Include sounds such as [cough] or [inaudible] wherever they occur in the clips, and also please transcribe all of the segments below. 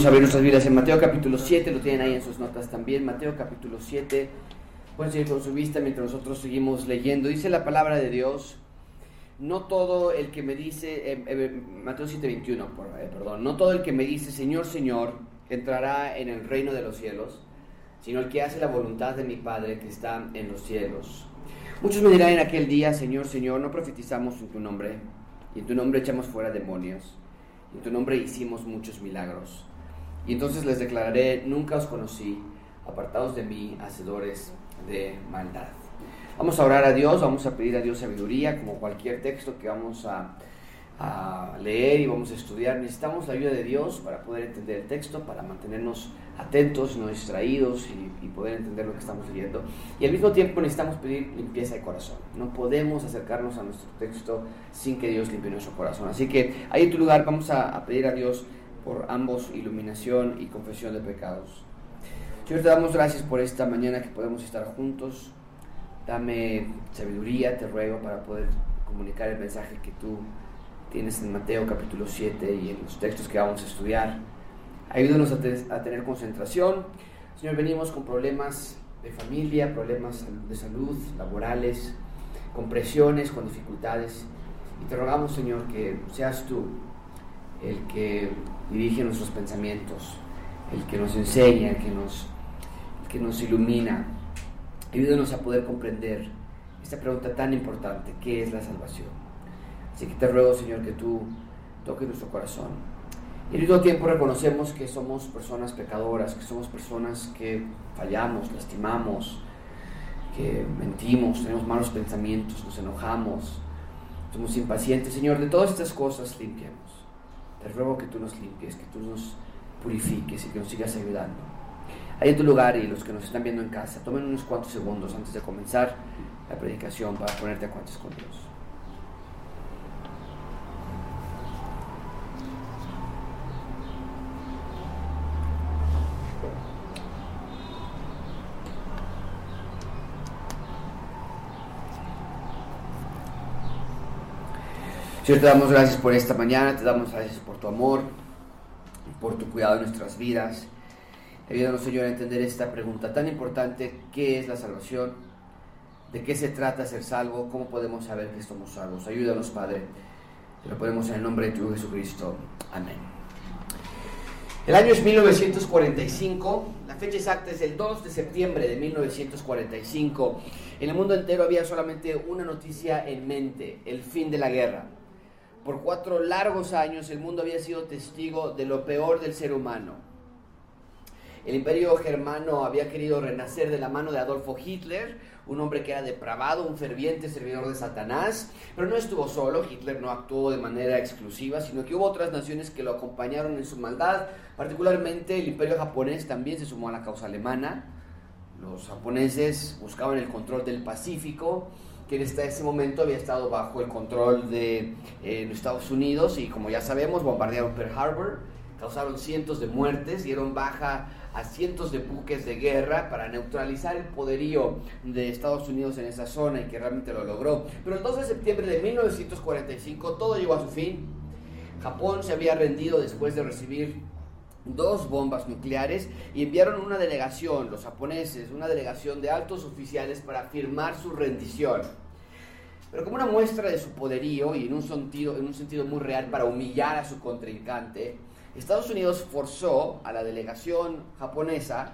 Vamos a abrir nuestras vidas en Mateo capítulo 7, lo tienen ahí en sus notas también. Mateo capítulo 7. Pueden seguir con su vista mientras nosotros seguimos leyendo. Dice la palabra de Dios. No todo el que me dice, eh, eh, Mateo 7, 21, eh, perdón, no todo el que me dice Señor, Señor, entrará en el reino de los cielos, sino el que hace la voluntad de mi Padre que está en los cielos. Muchos me dirán en aquel día, Señor, Señor, no profetizamos en tu nombre, y en tu nombre echamos fuera demonios en tu nombre hicimos muchos milagros. Y entonces les declararé, nunca os conocí, apartados de mí, hacedores de maldad. Vamos a orar a Dios, vamos a pedir a Dios sabiduría, como cualquier texto que vamos a, a leer y vamos a estudiar. Necesitamos la ayuda de Dios para poder entender el texto, para mantenernos atentos, no distraídos y, poder entender lo que estamos leyendo. Y al mismo tiempo necesitamos pedir limpieza de corazón. No podemos acercarnos a nuestro texto sin que Dios limpie nuestro corazón. Así que ahí en tu lugar vamos a, pedir a Dios por ambos iluminación y confesión de pecados. Señor, te damos gracias por esta mañana que podemos estar juntos. Dame sabiduría, te ruego, para poder comunicar el mensaje que tú tienes en Mateo capítulo 7 y en los textos que vamos a estudiar. Ayúdanos a, tener concentración. Señor, venimos con problemas de familia, problemas de salud, laborales, con presiones, con dificultades. Y te rogamos, Señor, que seas tú el que dirige nuestros pensamientos, el que nos enseña, el que nos, que nos ilumina. Ayúdanos a poder comprender esta pregunta tan importante, ¿qué es la salvación? Así que te ruego, Señor, que tú toques nuestro corazón y al mismo tiempo reconocemos que somos personas pecadoras, que somos personas que fallamos, lastimamos, que mentimos, tenemos malos pensamientos, nos enojamos, somos impacientes. Señor, de todas estas cosas limpiamos. Te ruego que tú nos limpies, que tú nos purifiques y que nos sigas ayudando. Ahí en tu lugar y los que nos están viendo en casa, tomen unos cuantos segundos antes de comenzar la predicación para ponerte a cuantos con Dios. Señor, te damos gracias por esta mañana, te damos gracias por tu amor, por tu cuidado en nuestras vidas. Ayúdanos, Señor, a entender esta pregunta tan importante, ¿qué es la salvación? ¿De qué se trata ser salvo? ¿Cómo podemos saber que somos salvos? Ayúdanos, Padre. Te lo ponemos en el nombre de tu Jesucristo. Amén. El año es 1945, la fecha exacta es el 2 de septiembre de 1945. En el mundo entero había solamente una noticia en mente, el fin de la guerra. Por cuatro largos años el mundo había sido testigo de lo peor del ser humano. El imperio germano había querido renacer de la mano de Adolfo Hitler, un hombre que era depravado, un ferviente servidor de Satanás, pero no estuvo solo, Hitler no actuó de manera exclusiva, sino que hubo otras naciones que lo acompañaron en su maldad, particularmente el imperio japonés también se sumó a la causa alemana, los japoneses buscaban el control del Pacífico, que hasta ese momento había estado bajo el control de eh, los Estados Unidos y como ya sabemos bombardearon Pearl Harbor, causaron cientos de muertes, dieron baja a cientos de buques de guerra para neutralizar el poderío de Estados Unidos en esa zona y que realmente lo logró. Pero el 2 de septiembre de 1945 todo llegó a su fin. Japón se había rendido después de recibir dos bombas nucleares y enviaron una delegación, los japoneses, una delegación de altos oficiales para firmar su rendición. Pero como una muestra de su poderío y en un sentido, en un sentido muy real para humillar a su contrincante, Estados Unidos forzó a la delegación japonesa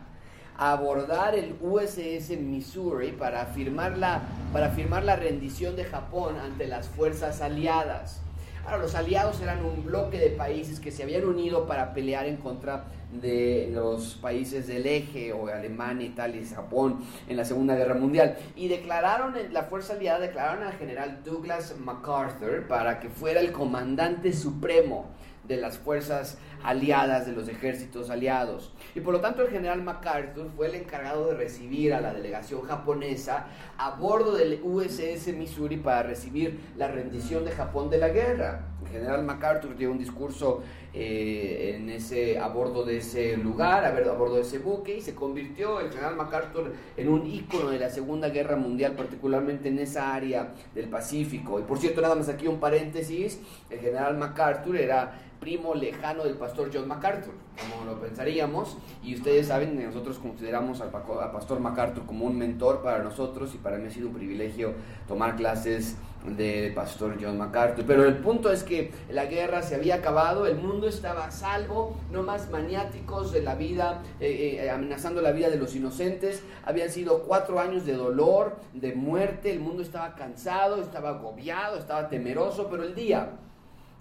a abordar el USS Missouri para firmar la, para firmar la rendición de Japón ante las fuerzas aliadas. Ahora, los aliados eran un bloque de países que se habían unido para pelear en contra de los países del eje, o Alemania, Italia y Japón, en la Segunda Guerra Mundial. Y declararon, la Fuerza Aliada declararon al general Douglas MacArthur para que fuera el comandante supremo de las fuerzas aliadas, de los ejércitos aliados. Y por lo tanto el general MacArthur fue el encargado de recibir a la delegación japonesa a bordo del USS Missouri para recibir la rendición de Japón de la guerra. El general MacArthur dio un discurso eh, en ese, a bordo de ese lugar, a, ver, a bordo de ese buque, y se convirtió el general MacArthur en un ícono de la Segunda Guerra Mundial, particularmente en esa área del Pacífico. Y por cierto, nada más aquí un paréntesis, el general MacArthur era primo lejano del pastor John MacArthur, como lo pensaríamos, y ustedes saben, nosotros consideramos al, pastor MacArthur como un mentor para nosotros y para mí ha sido un privilegio tomar clases del pastor John MacArthur. Pero el punto es que la guerra se había acabado, el mundo estaba a salvo, no más maniáticos de la vida, eh, eh, amenazando la vida de los inocentes. Habían sido cuatro años de dolor, de muerte, el mundo estaba cansado, estaba agobiado, estaba temeroso, pero el día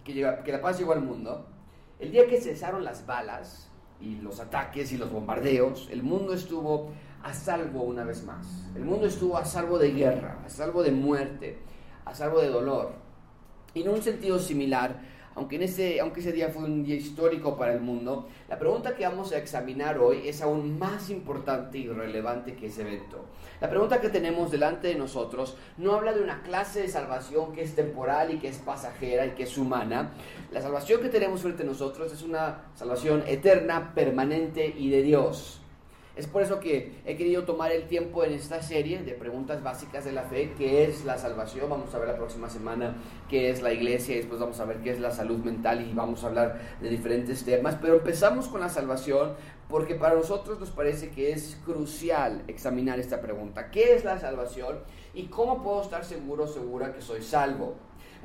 que la paz llegó al mundo, el día que cesaron las balas y los ataques y los bombardeos, el mundo estuvo a salvo una vez más. El mundo estuvo a salvo de guerra, a salvo de muerte a salvo de dolor. En un sentido similar, aunque, en ese, aunque ese día fue un día histórico para el mundo, la pregunta que vamos a examinar hoy es aún más importante y relevante que ese evento. La pregunta que tenemos delante de nosotros no habla de una clase de salvación que es temporal y que es pasajera y que es humana. La salvación que tenemos frente a nosotros es una salvación eterna, permanente y de Dios. Es por eso que he querido tomar el tiempo en esta serie de preguntas básicas de la fe, qué es la salvación, vamos a ver la próxima semana qué es la iglesia y después vamos a ver qué es la salud mental y vamos a hablar de diferentes temas, pero empezamos con la salvación porque para nosotros nos parece que es crucial examinar esta pregunta, ¿qué es la salvación y cómo puedo estar seguro, segura que soy salvo?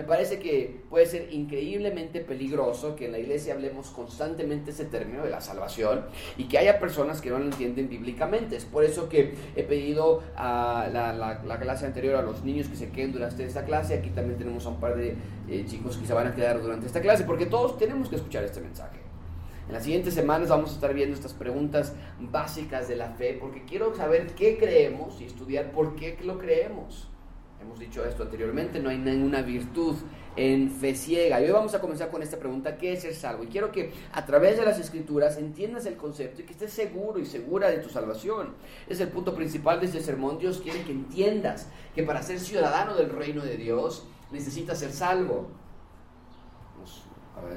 Me parece que puede ser increíblemente peligroso que en la iglesia hablemos constantemente ese término de la salvación y que haya personas que no lo entienden bíblicamente. Es por eso que he pedido a la, clase anterior a los niños que se queden durante esta clase. Aquí también tenemos a un par de eh, chicos que se van a quedar durante esta clase porque todos tenemos que escuchar este mensaje. En las siguientes semanas vamos a estar viendo estas preguntas básicas de la fe porque quiero saber qué creemos y estudiar por qué lo creemos. Hemos dicho esto anteriormente, no hay ninguna virtud en fe ciega. Y hoy vamos a comenzar con esta pregunta, ¿qué es ser salvo? Y quiero que a través de las escrituras entiendas el concepto y que estés seguro y segura de tu salvación. Es el punto principal de este sermón. Dios quiere que entiendas que para ser ciudadano del reino de Dios necesitas ser salvo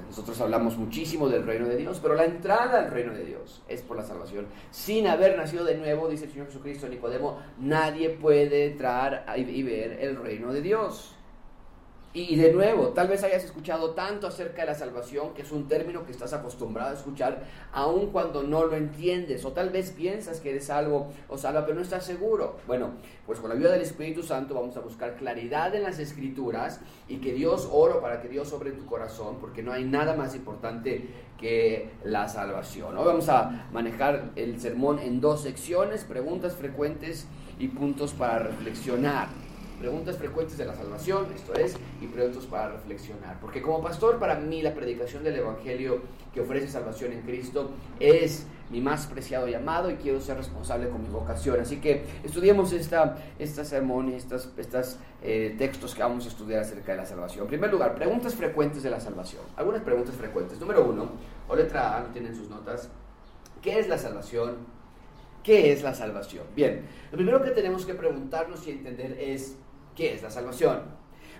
nosotros hablamos muchísimo del reino de Dios, pero la entrada al reino de Dios es por la salvación. Sin haber nacido de nuevo, dice el Señor Jesucristo a Nicodemo, nadie puede entrar y ver el reino de Dios. Y de nuevo, tal vez hayas escuchado tanto acerca de la salvación, que es un término que estás acostumbrado a escuchar, aun cuando no lo entiendes, o tal vez piensas que eres salvo o salva, pero no estás seguro. Bueno, pues con la ayuda del Espíritu Santo vamos a buscar claridad en las escrituras y que Dios oro para que Dios sobre tu corazón, porque no hay nada más importante que la salvación. Hoy vamos a manejar el sermón en dos secciones, preguntas frecuentes y puntos para reflexionar preguntas frecuentes de la salvación, esto es, y preguntas para reflexionar. Porque como pastor, para mí la predicación del Evangelio que ofrece salvación en Cristo es mi más preciado llamado y quiero ser responsable con mi vocación. Así que estudiemos esta, esta sermón y estos estas, eh, textos que vamos a estudiar acerca de la salvación. En primer lugar, preguntas frecuentes de la salvación. Algunas preguntas frecuentes. Número uno, o letra A, no tienen sus notas. ¿Qué es la salvación? ¿Qué es la salvación? Bien, lo primero que tenemos que preguntarnos y entender es ¿Qué es la salvación?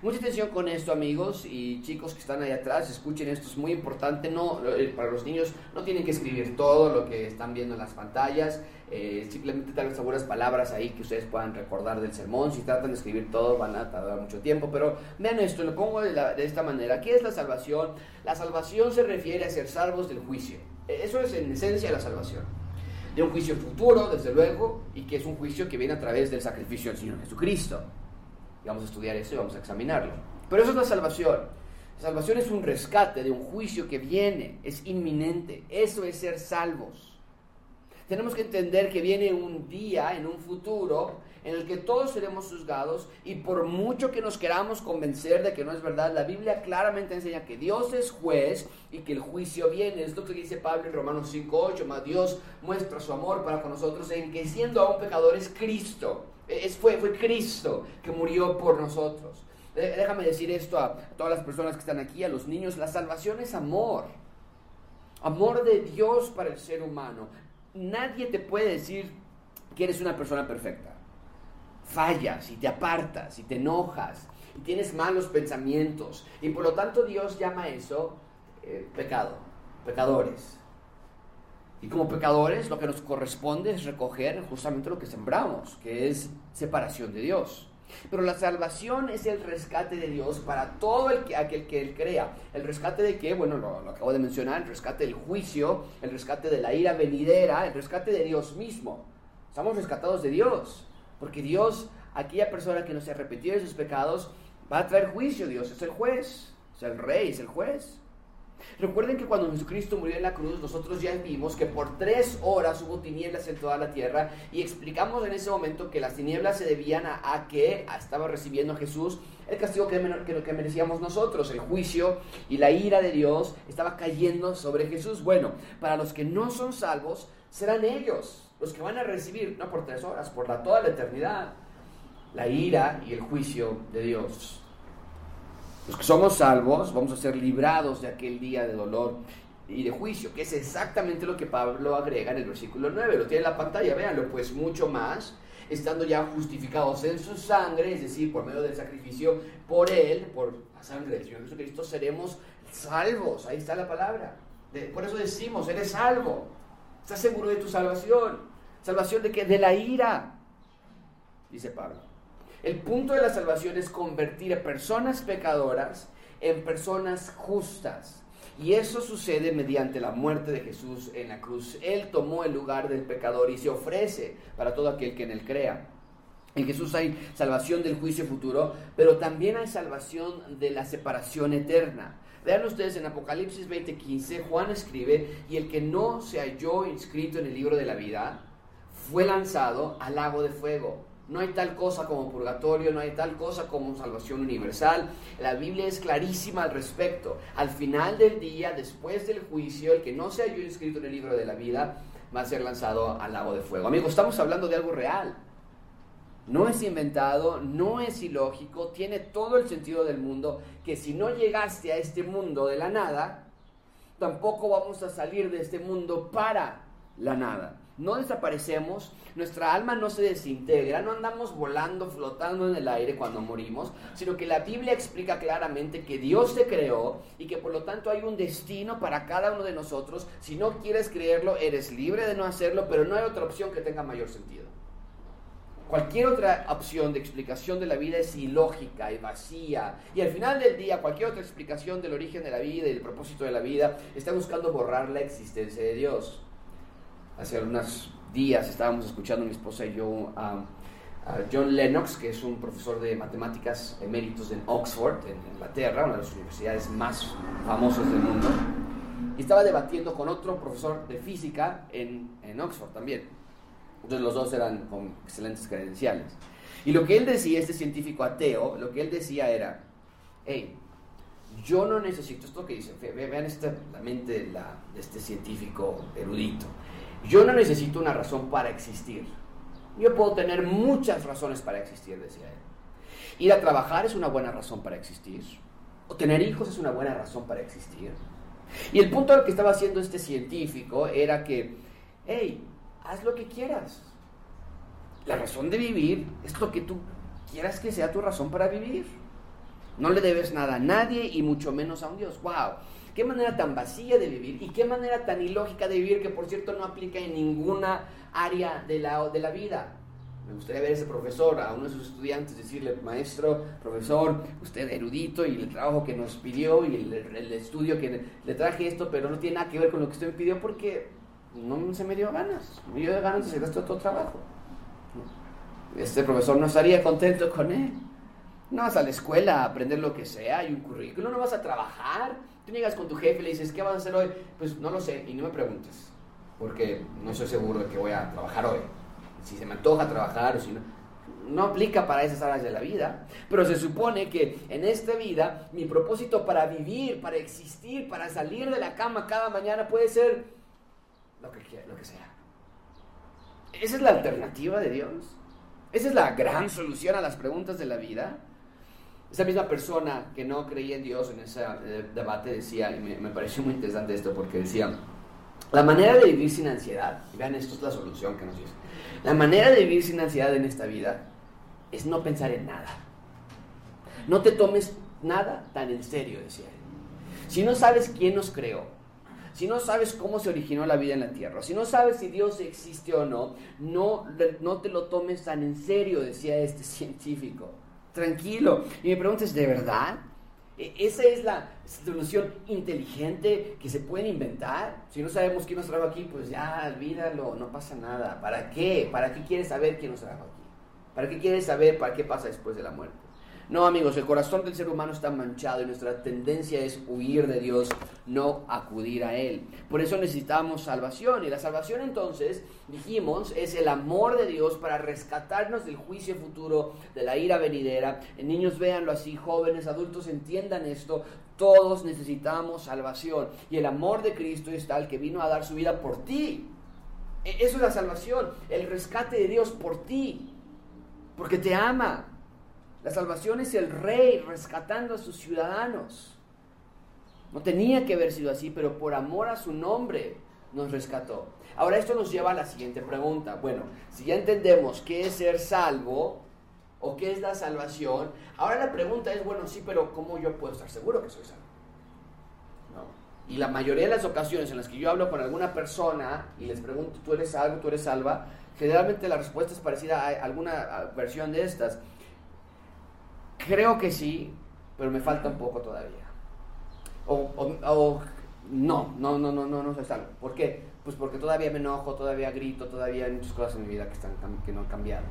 Mucha atención con esto, amigos y chicos que están ahí atrás, escuchen esto, es muy importante. No, eh, para los niños no tienen que escribir todo lo que están viendo en las pantallas, eh, simplemente tal algunas palabras ahí que ustedes puedan recordar del sermón. Si tratan de escribir todo, van a tardar mucho tiempo, pero vean esto, lo pongo de, de esta manera. ¿Qué es la salvación? La salvación se refiere a ser salvos del juicio. Eh, eso es en esencia la salvación de un juicio futuro, desde luego, y que es un juicio que viene a través del sacrificio del Señor Jesucristo. Y vamos a estudiar eso y vamos a examinarlo. Pero eso es la salvación. Salvación es un rescate de un juicio que viene, es inminente. Eso es ser salvos. Tenemos que entender que viene un día en un futuro en el que todos seremos juzgados y por mucho que nos queramos convencer de que no es verdad, la Biblia claramente enseña que Dios es juez y que el juicio viene. Es lo que dice Pablo en Romanos 5.8, más Dios muestra su amor para con nosotros en que siendo aún pecadores, Cristo es, fue, fue Cristo que murió por nosotros. Déjame decir esto a todas las personas que están aquí, a los niños, la salvación es amor. Amor de Dios para el ser humano. Nadie te puede decir que eres una persona perfecta. Fallas y te apartas y te enojas y tienes malos pensamientos. Y por lo tanto Dios llama eso eh, pecado, pecadores. Y como pecadores lo que nos corresponde es recoger justamente lo que sembramos, que es separación de Dios. Pero la salvación es el rescate de Dios para todo el que, aquel que Él crea. ¿El rescate de qué? Bueno, lo, lo, acabo de mencionar, el rescate del juicio, el rescate de la ira venidera, el rescate de Dios mismo. Estamos rescatados de Dios, porque Dios, aquella persona que no se arrepentido de sus pecados, va a traer juicio. Dios es el juez, es el rey, es el juez. Recuerden que cuando Jesucristo murió en la cruz, nosotros ya vimos que por tres horas hubo tinieblas en toda la tierra y explicamos en ese momento que las tinieblas se debían a, que estaba recibiendo Jesús el castigo que, que, que merecíamos nosotros, el juicio y la ira de Dios estaba cayendo sobre Jesús. Bueno, para los que no son salvos, serán ellos los que van a recibir, no por tres horas, por la, toda la eternidad, la ira y el juicio de Dios. Los que somos salvos vamos a ser librados de aquel día de dolor y de juicio, que es exactamente lo que Pablo agrega en el versículo 9. Lo tiene en la pantalla, véanlo, pues mucho más, estando ya justificados en su sangre, es decir, por medio del sacrificio por él, por la sangre del Señor Jesucristo, seremos salvos. Ahí está la palabra. por eso decimos, eres salvo. ¿Estás seguro de tu salvación? ¿Salvación de qué? De la ira, dice Pablo. El punto de la salvación es convertir a personas pecadoras en personas justas. Y eso sucede mediante la muerte de Jesús en la cruz. Él tomó el lugar del pecador y se ofrece para todo aquel que en él crea. En Jesús hay salvación del juicio futuro, pero también hay salvación de la separación eterna. Vean ustedes en Apocalipsis 20:15, Juan escribe, y el que no se halló inscrito en el libro de la vida, fue lanzado al lago de fuego. No hay tal cosa como purgatorio, no hay tal cosa como salvación universal. La Biblia es clarísima al respecto. Al final del día, después del juicio, el que no se halló inscrito en el libro de la vida va a ser lanzado al lago de fuego. Amigos, estamos hablando de algo real. No es inventado, no es ilógico, tiene todo el sentido del mundo, que si no llegaste a este mundo de la nada, tampoco vamos a salir de este mundo para la nada. No desaparecemos, nuestra alma no se desintegra, no andamos volando, flotando en el aire cuando morimos, sino que la Biblia explica claramente que Dios te creó y que por lo tanto hay un destino para cada uno de nosotros. Si no quieres creerlo, eres libre de no hacerlo, pero no hay otra opción que tenga mayor sentido. Cualquier otra opción de explicación de la vida es ilógica y vacía. Y al final del día, cualquier otra explicación del origen de la vida y del propósito de la vida está buscando borrar la existencia de Dios hace unos días estábamos escuchando mi esposa y yo a, John Lennox, que es un profesor de matemáticas eméritos en Oxford, en Inglaterra, una de las universidades más famosas del mundo, y estaba debatiendo con otro profesor de física en, en Oxford también. Entonces los dos eran con excelentes credenciales. Y lo que él decía, este científico ateo, lo que él decía era, hey, yo no necesito, esto que dice, vean esta, la mente de, la, de este científico erudito, yo no necesito una razón para existir. Yo puedo tener muchas razones para existir, decía él. Ir a trabajar es una buena razón para existir. O tener hijos es una buena razón para existir. Y el punto al que estaba haciendo este científico era que, hey, haz lo que quieras. La razón de vivir es lo que tú quieras que sea tu razón para vivir. No le debes nada a nadie y mucho menos a un Dios. ¡Wow! Qué manera tan vacía de vivir y qué manera tan ilógica de vivir que por cierto no aplica en ninguna área de la, de la vida. Me gustaría ver a ese profesor, a uno de sus estudiantes, decirle, maestro, profesor, usted erudito y el trabajo que nos pidió y el, estudio que le, traje esto, pero no tiene nada que ver con lo que usted me pidió porque no se me dio ganas. Me dio ganas de hacer todo trabajo. Este profesor no estaría contento con él. No vas a la escuela a aprender lo que sea, hay un currículum, no vas a trabajar Tú llegas con tu jefe y le dices, ¿qué vas a hacer hoy? Pues no lo sé y no me preguntes, porque no estoy seguro de que voy a trabajar hoy. Si se me antoja trabajar o si no, no aplica para esas áreas de la vida, pero se supone que en esta vida mi propósito para vivir, para existir, para salir de la cama cada mañana puede ser lo que, lo que sea. Esa es la alternativa de Dios. Esa es la gran solución a las preguntas de la vida. Esa misma persona que no creía en Dios en ese eh, debate decía, y me, pareció muy interesante esto porque decía, la manera de vivir sin ansiedad, y vean, esto es la solución que nos dice, la manera de vivir sin ansiedad en esta vida es no pensar en nada. No te tomes nada tan en serio, decía él. Si no sabes quién nos creó, si no sabes cómo se originó la vida en la tierra, si no sabes si Dios existe o no, no, no te lo tomes tan en serio, decía este [laughs] científico. Tranquilo. Y me preguntas, ¿de verdad? ¿E-, ¿Esa es la solución inteligente que se puede inventar? Si no sabemos quién nos trajo aquí, pues ya, olvídalo, no pasa nada. ¿Para qué? ¿Para qué quieres saber quién nos trajo aquí? ¿Para qué quieres saber para qué pasa después de la muerte? No, amigos, el corazón del ser humano está manchado y nuestra tendencia es huir de Dios, no acudir a Él. Por eso necesitamos salvación. Y la salvación entonces, dijimos, es el amor de Dios para rescatarnos del juicio futuro, de la ira venidera. Niños, véanlo así, jóvenes, adultos, entiendan esto. Todos necesitamos salvación. Y el amor de Cristo es tal que vino a dar su vida por ti. E, eso es la salvación, el rescate de Dios por ti, porque te ama. La salvación es el rey rescatando a sus ciudadanos. No tenía que haber sido así, pero por amor a su nombre nos rescató. Ahora esto nos lleva a la siguiente pregunta. Bueno, si ya entendemos qué es ser salvo o qué es la salvación, ahora la pregunta es, bueno, sí, pero ¿cómo yo puedo estar seguro que soy salvo? Y la mayoría de las ocasiones en las que yo hablo con alguna persona y les pregunto, ¿tú eres salvo? ¿Tú eres salva? Generalmente la respuesta es parecida a alguna versión de estas. Creo que sí, pero me falta un poco todavía. O, no, no, no, no, no, no soy salvo. ¿Por qué? Pues porque todavía me enojo, todavía grito, todavía hay muchas cosas en mi vida que, están, que no han cambiado.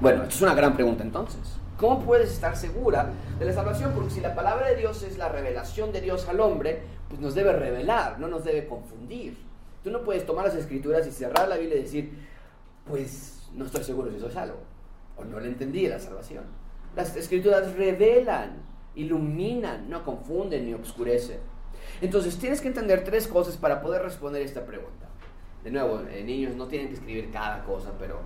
Bueno, esto es una gran pregunta entonces. ¿Cómo puedes estar segura de la salvación? Porque si la palabra de Dios es la revelación de Dios al hombre, pues nos debe revelar, no nos debe confundir. Tú no puedes tomar las escrituras y cerrar la Biblia y decir, pues no estoy seguro si soy salvo, o no le entendí la salvación. Las escrituras revelan, iluminan, no confunden ni obscurecen. Entonces tienes que entender tres cosas para poder responder esta pregunta. De nuevo, eh, niños no tienen que escribir cada cosa, pero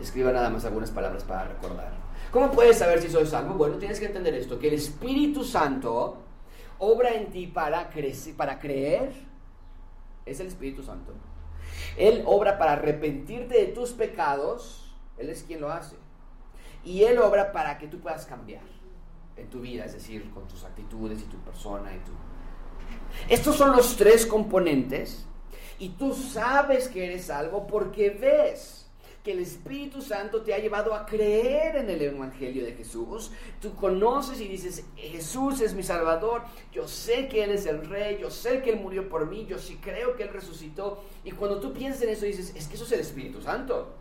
escriba nada más algunas palabras para recordar. ¿Cómo puedes saber si soy salvo? Bueno, tienes que entender esto, que el Espíritu Santo obra en ti para, para creer. Es el Espíritu Santo. Él obra para arrepentirte de tus pecados. Él es quien lo hace. Y Él obra para que tú puedas cambiar en tu vida, es decir, con tus actitudes y tu persona y tu... Estos son los tres componentes y tú sabes que eres salvo porque ves que el Espíritu Santo te ha llevado a creer en el Evangelio de Jesús. Tú conoces y dices, Jesús es mi Salvador, yo sé que Él es el Rey, yo sé que Él murió por mí, yo sí creo que Él resucitó. Y cuando tú piensas en eso dices, es que eso es el Espíritu Santo.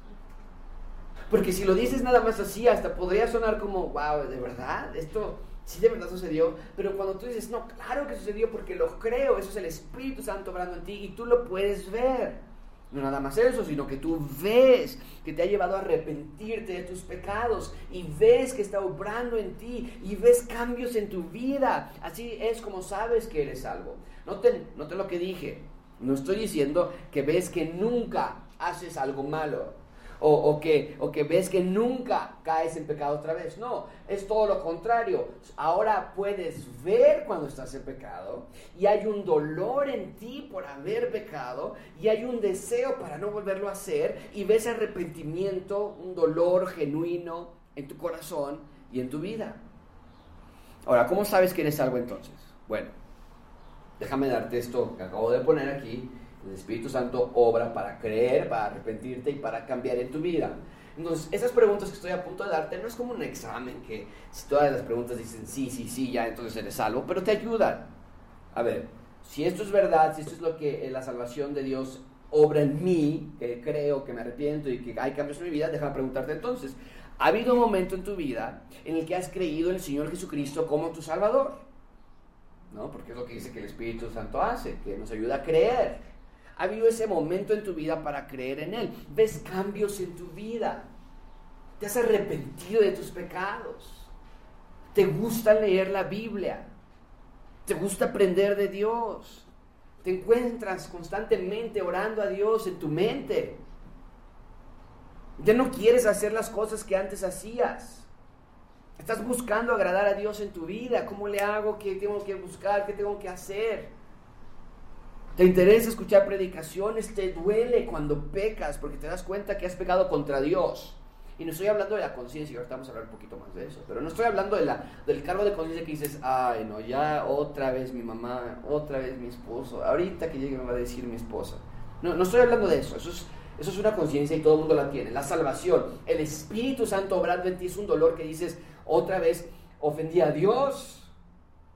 Porque si lo dices nada más así, hasta podría sonar como, wow, ¿de verdad? Esto sí de verdad sucedió. Pero cuando tú dices, no, claro que sucedió porque lo creo, eso es el Espíritu Santo obrando en ti y tú lo puedes ver. No nada más eso, sino que tú ves que te ha llevado a arrepentirte de tus pecados y ves que está obrando en ti y ves cambios en tu vida. Así es como sabes que eres salvo. Noten, noten lo que dije. No estoy diciendo que ves que nunca haces algo malo o, que, ves que nunca caes en pecado otra vez. No, es todo lo contrario. Ahora puedes ver cuando estás en pecado y hay un dolor en ti por haber pecado y hay un deseo para no volverlo a hacer y ves arrepentimiento, un dolor genuino en tu corazón y en tu vida. Ahora, ¿cómo sabes que eres algo entonces? Bueno, déjame darte esto que acabo de poner aquí el Espíritu Santo obra para creer, para arrepentirte y para cambiar en tu vida. Entonces, esas preguntas que estoy a punto de darte no es como un examen que si todas las preguntas dicen sí, sí, sí, ya entonces eres salvo, pero te ayudan. A ver, si esto es verdad, si esto es lo que la salvación de Dios obra en mí, que creo, que me arrepiento y que hay cambios en mi vida, déjame preguntarte entonces, ¿ha habido un momento en tu vida en el que has creído en el Señor Jesucristo como tu Salvador? ¿No? Porque es lo que dice que el Espíritu Santo hace, que nos ayuda a creer. Ha habido ese momento en tu vida para creer en Él. Ves cambios en tu vida. Te has arrepentido de tus pecados. Te gusta leer la Biblia. Te gusta aprender de Dios. Te encuentras constantemente orando a Dios en tu mente. Ya no quieres hacer las cosas que antes hacías. Estás buscando agradar a Dios en tu vida. ¿Cómo le hago? ¿Qué tengo que buscar? ¿Qué tengo que hacer? Te interesa escuchar predicaciones, te duele cuando pecas porque te das cuenta que has pecado contra Dios. Y no estoy hablando de la conciencia, ahorita vamos a hablar un poquito más de eso, pero no estoy hablando de la, del cargo de conciencia que dices, ay, no, ya otra vez mi mamá, otra vez mi esposo, ahorita que llegue me va a decir mi esposa. No, no estoy hablando de eso, eso es, eso es una conciencia y todo el mundo la tiene. La salvación, el Espíritu Santo obrando en ti es un dolor que dices, otra vez ofendí a Dios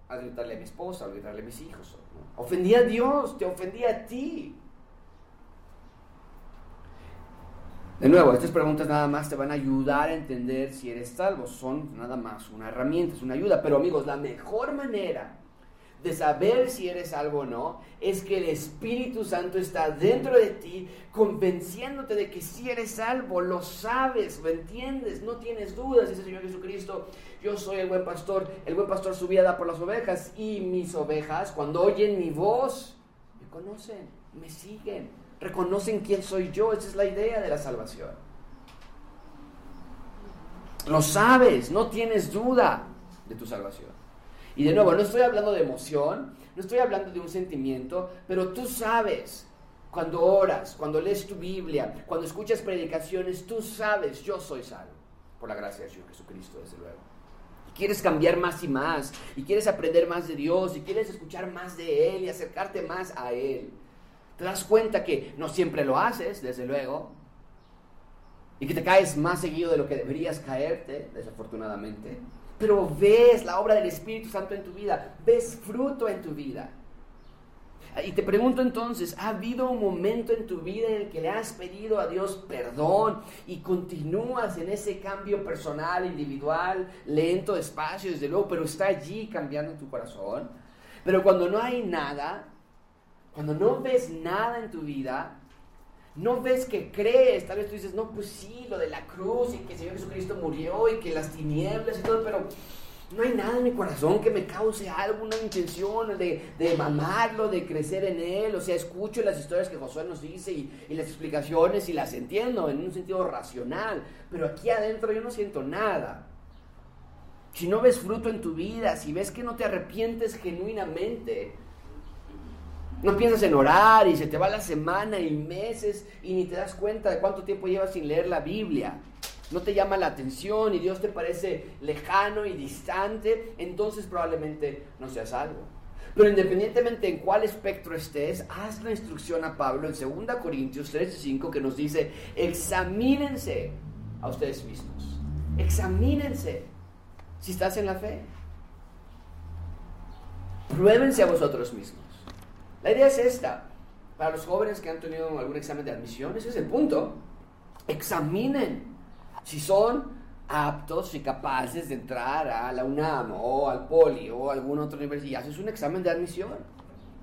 al gritarle a mi esposa, al gritarle a mis hijos. Ofendí a Dios, te ofendí a ti. De nuevo, estas preguntas nada más te van a ayudar a entender si eres salvo. Son nada más una herramienta, es una ayuda. Pero amigos, la mejor manera de saber si eres salvo o no es que el Espíritu Santo está dentro de ti convenciéndote de que si eres salvo, lo sabes, lo entiendes, no tienes dudas. Dice el Señor Jesucristo, yo soy el buen pastor, el buen pastor su vida da por las ovejas y mis ovejas cuando oyen mi voz me conocen, me siguen reconocen quién soy yo. Esa es la idea de la salvación. Lo sabes, no tienes duda de tu salvación. Y de nuevo, no estoy hablando de emoción, no estoy hablando de un sentimiento, pero tú sabes, cuando oras, cuando lees tu Biblia, cuando escuchas predicaciones, tú sabes, yo soy salvo, por la gracia de Jesucristo, desde luego. Quieres cambiar más y más, y quieres aprender más de Dios, y quieres escuchar más de Él y acercarte más a Él. Te das cuenta que no siempre lo haces, desde luego, y que te caes más seguido de lo que deberías caerte, desafortunadamente. Pero ves la obra del Espíritu Santo en tu vida, ves fruto en tu vida. Y te pregunto entonces, ¿ha habido un momento en tu vida en el que le has pedido a Dios perdón y continúas en ese cambio personal, individual, lento, despacio, desde luego, pero está allí cambiando tu corazón? Pero cuando no hay nada, cuando no ves nada en tu vida, no ves que crees, tal vez tú dices, no, pues sí, lo de la cruz y que el Señor Jesucristo murió y que las tinieblas y todo, pero no hay nada en mi corazón que me cause alguna intención de, de mamarlo, de crecer en él. O sea, escucho las historias que Josué nos dice y, y, las explicaciones y las entiendo en un sentido racional, pero aquí adentro yo no siento nada. Si no ves fruto en tu vida, si ves que no te arrepientes genuinamente, no piensas en orar y se te va la semana y meses y ni te das cuenta de cuánto tiempo llevas sin leer la Biblia. No te llama la atención y Dios te parece lejano y distante, entonces probablemente no seas algo. Pero independientemente en cuál espectro estés, haz la instrucción a Pablo en 2 Corintios 5 que nos dice, examínense a ustedes mismos. Examínense si estás en la fe. Pruébense a vosotros mismos. La idea es esta. Para los jóvenes que han tenido algún examen de admisión, ese es el punto. Examinen si son aptos y capaces de entrar a la UNAM o al Poli o a alguna otra universidad. Haces un examen de admisión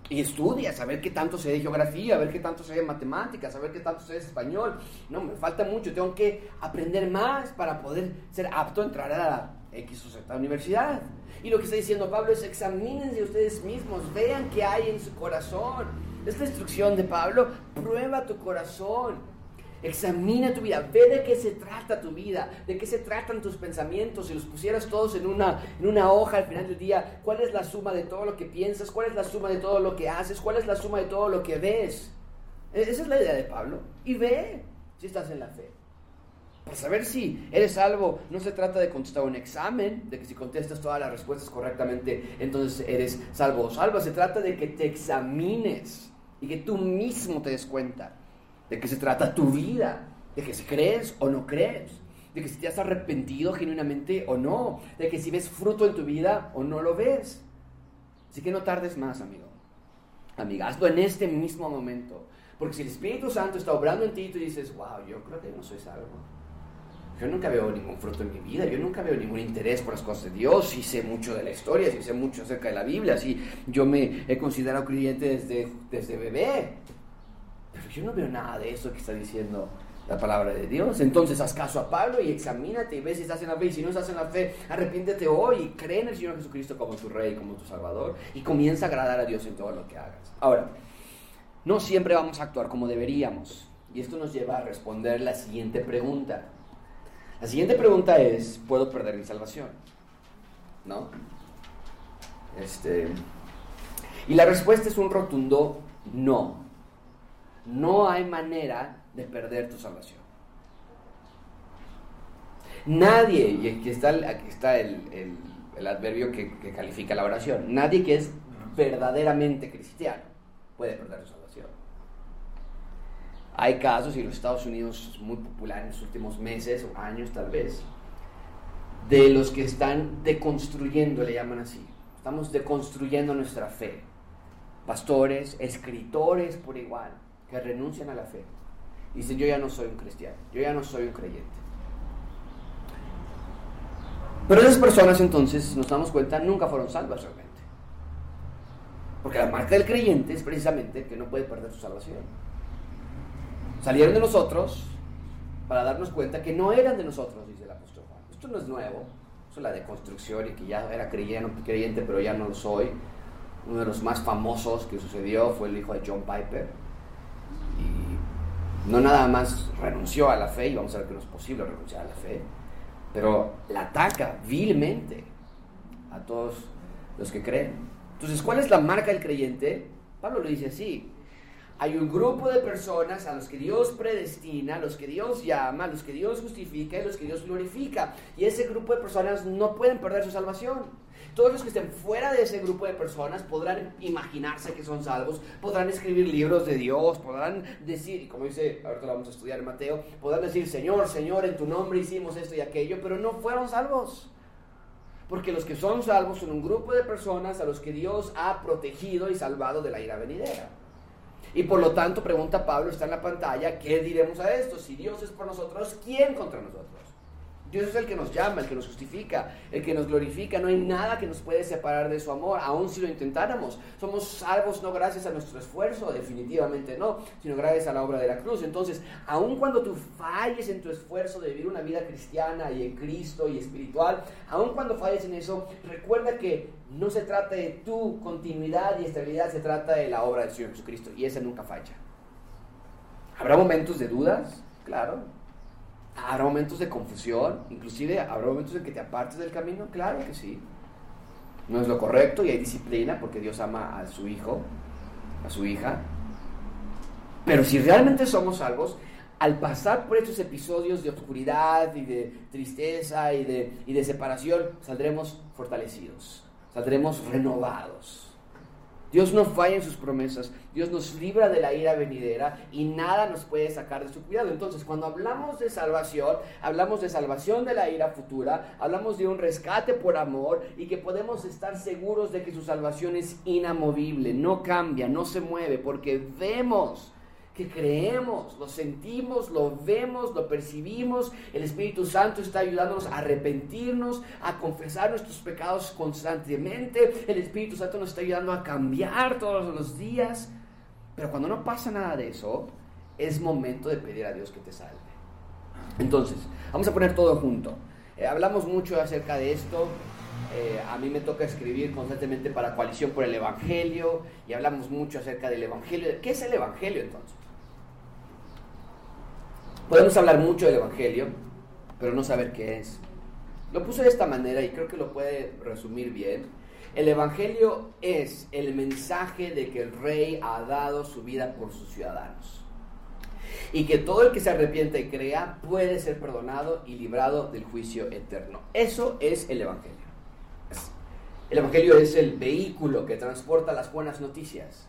y estudias a ver qué tanto sé de geografía, a ver qué tanto sé de matemáticas, a ver qué tanto sé de español. No, me falta mucho, tengo que aprender más para poder ser apto a entrar a la X o Z universidad. Y lo que está diciendo Pablo es examínense ustedes mismos, vean qué hay en su corazón. Es la instrucción de Pablo, prueba tu corazón, examina tu vida, ve de qué se trata tu vida, de qué se tratan tus pensamientos. Si los pusieras todos en una, en una hoja al final del día, ¿cuál es la suma de todo lo que piensas? ¿Cuál es la suma de todo lo que haces? ¿Cuál es la suma de todo lo que ves? E-, esa es la idea de Pablo. Y ve si estás en la fe. Para saber si eres salvo, no se trata de contestar un examen, de que si contestas todas las respuestas correctamente, entonces eres salvo o salva. Se trata de que te examines y que tú mismo te des cuenta de que se trata tu vida, de que si crees o no crees, de que si te has arrepentido genuinamente o no, de que si ves fruto en tu vida o no lo ves. Así que no tardes más, amigo. Amiga, hazlo en este mismo momento. Porque si el Espíritu Santo está obrando en ti y tú dices, wow, yo creo que no soy salvo. Yo nunca veo ningún fruto en mi vida, yo nunca veo ningún interés por las cosas de Dios, sí sé mucho de la historia, sí sé mucho acerca de la Biblia, sí, yo me he considerado creyente desde, desde bebé, yo no veo nada de eso que está diciendo la palabra de Dios. Entonces haz caso a Pablo y examínate y ve si estás en la fe. Y si no estás en la fe, arrepiéntete hoy y cree en el Señor Jesucristo como tu Rey, como tu Salvador y comienza a agradar a Dios en todo lo que hagas. Ahora, no siempre vamos a actuar como deberíamos. Y esto nos lleva a responder la siguiente pregunta. La siguiente pregunta es, ¿puedo perder mi salvación? ¿No? Este, y la respuesta es un rotundo no. No hay manera de perder tu salvación. Nadie, y aquí está, aquí está el, adverbio que, califica la oración, nadie que es verdaderamente cristiano puede perder su salvación. Hay casos, y los Estados Unidos es muy popular en los últimos meses o años tal vez, de los que están deconstruyendo, le llaman así. Estamos deconstruyendo nuestra fe. Pastores, escritores por igual, que renuncian a la fe. Dicen, yo ya no soy un cristiano, yo ya no soy un creyente. Pero esas personas entonces, nos damos cuenta, nunca fueron salvas realmente. Porque la marca del creyente es precisamente que no puede perder su salvación. Salieron de nosotros para darnos cuenta que no eran de nosotros, dice el apóstol Juan. Esto no es nuevo, eso es la deconstrucción y que ya era creyente, creyente, pero ya no lo soy. Uno de los más famosos que sucedió fue el hijo de John Piper. No nada más renunció a la fe, y vamos a ver que no es posible renunciar a la fe, pero la ataca vilmente a todos los que creen. Entonces, ¿cuál es la marca del creyente? Pablo lo dice así. Hay un grupo de personas a los que Dios predestina, a los que Dios llama, a los que Dios justifica y a los que Dios glorifica. Y ese grupo de personas no pueden perder su salvación. Todos los que estén fuera de ese grupo de personas podrán imaginarse que son salvos, podrán escribir libros de Dios, podrán decir, y como dice, ahorita lo vamos a estudiar en Mateo, podrán decir, Señor, Señor, en tu nombre hicimos esto y aquello, pero no fueron salvos. Porque los que son salvos son un grupo de personas a los que Dios ha protegido y salvado de la ira venidera. Y por lo tanto, pregunta Pablo, está en la pantalla, ¿qué diremos a esto? Si Dios es por nosotros, ¿quién contra nosotros? Dios es el que nos llama, el que nos justifica, el que nos glorifica. No hay nada que nos puede separar de su amor, aun si lo intentáramos. Somos salvos no gracias a nuestro esfuerzo, definitivamente no, sino gracias a la obra de la cruz. Entonces, aun cuando tú falles en tu esfuerzo de vivir una vida cristiana y en Cristo y espiritual, aun cuando falles en eso, recuerda que no se trata de tu continuidad y estabilidad, se trata de la obra del Señor Jesucristo y esa nunca falla. ¿Habrá momentos de dudas? Claro ¿Habrá momentos de confusión? Inclusive, ¿habrá momentos en que te apartes del camino? Claro que sí. No es lo correcto y hay disciplina porque Dios ama a su hijo, a su hija. Pero si realmente somos salvos, al pasar por estos episodios de oscuridad y de tristeza y de, y de separación, saldremos fortalecidos, saldremos renovados. Dios no falla en sus promesas, Dios nos libra de la ira venidera y nada nos puede sacar de su cuidado. Entonces, cuando hablamos de salvación, hablamos de salvación de la ira futura, hablamos de un rescate por amor y que podemos estar seguros de que su salvación es inamovible, no cambia, no se mueve, porque vemos que creemos, lo sentimos, lo vemos, lo percibimos. El Espíritu Santo está ayudándonos a arrepentirnos, a confesar nuestros pecados constantemente. El Espíritu Santo nos está ayudando a cambiar todos los días. Pero cuando no pasa nada de eso, es momento de pedir a Dios que te salve. Entonces, vamos a poner todo junto. Eh, hablamos mucho acerca de esto. Eh, a mí me toca escribir constantemente para Coalición por el Evangelio y hablamos mucho acerca del Evangelio. ¿Qué es el Evangelio entonces? Podemos hablar mucho del Evangelio, pero no saber qué es. Lo puse de esta manera y creo que lo puede resumir bien. El Evangelio es el mensaje de que el rey ha dado su vida por sus ciudadanos. Y que todo el que se arrepiente y crea puede ser perdonado y librado del juicio eterno. Eso es el Evangelio. El Evangelio es el vehículo que transporta las buenas noticias.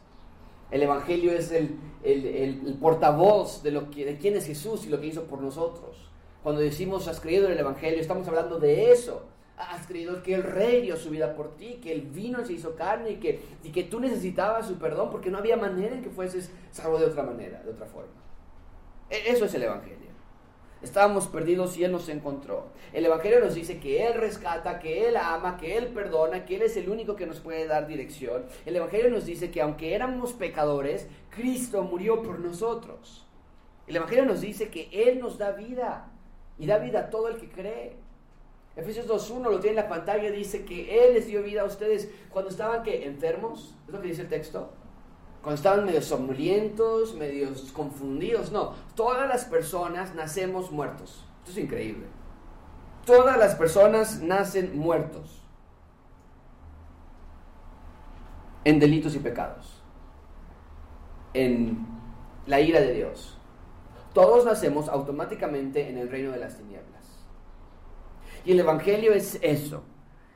El Evangelio es el, portavoz de, lo que, de quién es Jesús y lo que hizo por nosotros. Cuando decimos has creído en el Evangelio, estamos hablando de eso. Has creído que el Rey dio su vida por ti, que el vino se hizo carne y que, y que tú necesitabas su perdón porque no había manera en que fueses salvo de otra manera, de otra forma. E, eso es el Evangelio. Estábamos perdidos y Él nos encontró. El Evangelio nos dice que Él rescata, que Él ama, que Él perdona, que Él es el único que nos puede dar dirección. El Evangelio nos dice que aunque éramos pecadores, Cristo murió por nosotros. El Evangelio nos dice que Él nos da vida y da vida a todo el que cree. Efesios 2.1 lo tiene en la pantalla, dice que Él les dio vida a ustedes cuando estaban que enfermos, es lo que dice el texto, cuando estaban medio somnolientos, medio confundidos. No, todas las personas nacemos muertos. Esto es increíble. Todas las personas nacen muertos en delitos y pecados, en la ira de Dios. Todos nacemos automáticamente en el reino de las tinieblas. Y el Evangelio es eso,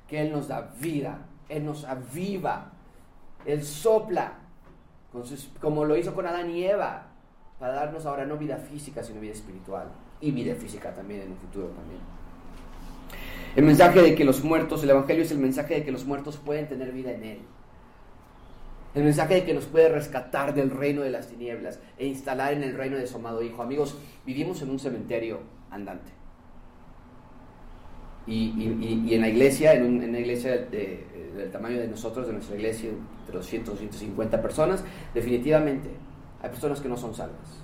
que Él nos da vida, Él nos aviva, Él sopla, como lo hizo con Adán y Eva, para darnos ahora no vida física, sino vida espiritual. Y vida física también en un futuro también. El mensaje de que los muertos, el Evangelio es el mensaje de que los muertos pueden tener vida en Él. El mensaje de que nos puede rescatar del reino de las tinieblas e instalar en el reino de su amado Hijo. Amigos, vivimos en un cementerio andante. Y, en la iglesia, en, una iglesia del tamaño de nosotros, de nuestra iglesia, de 200, 250 personas, definitivamente hay personas que no son salvas.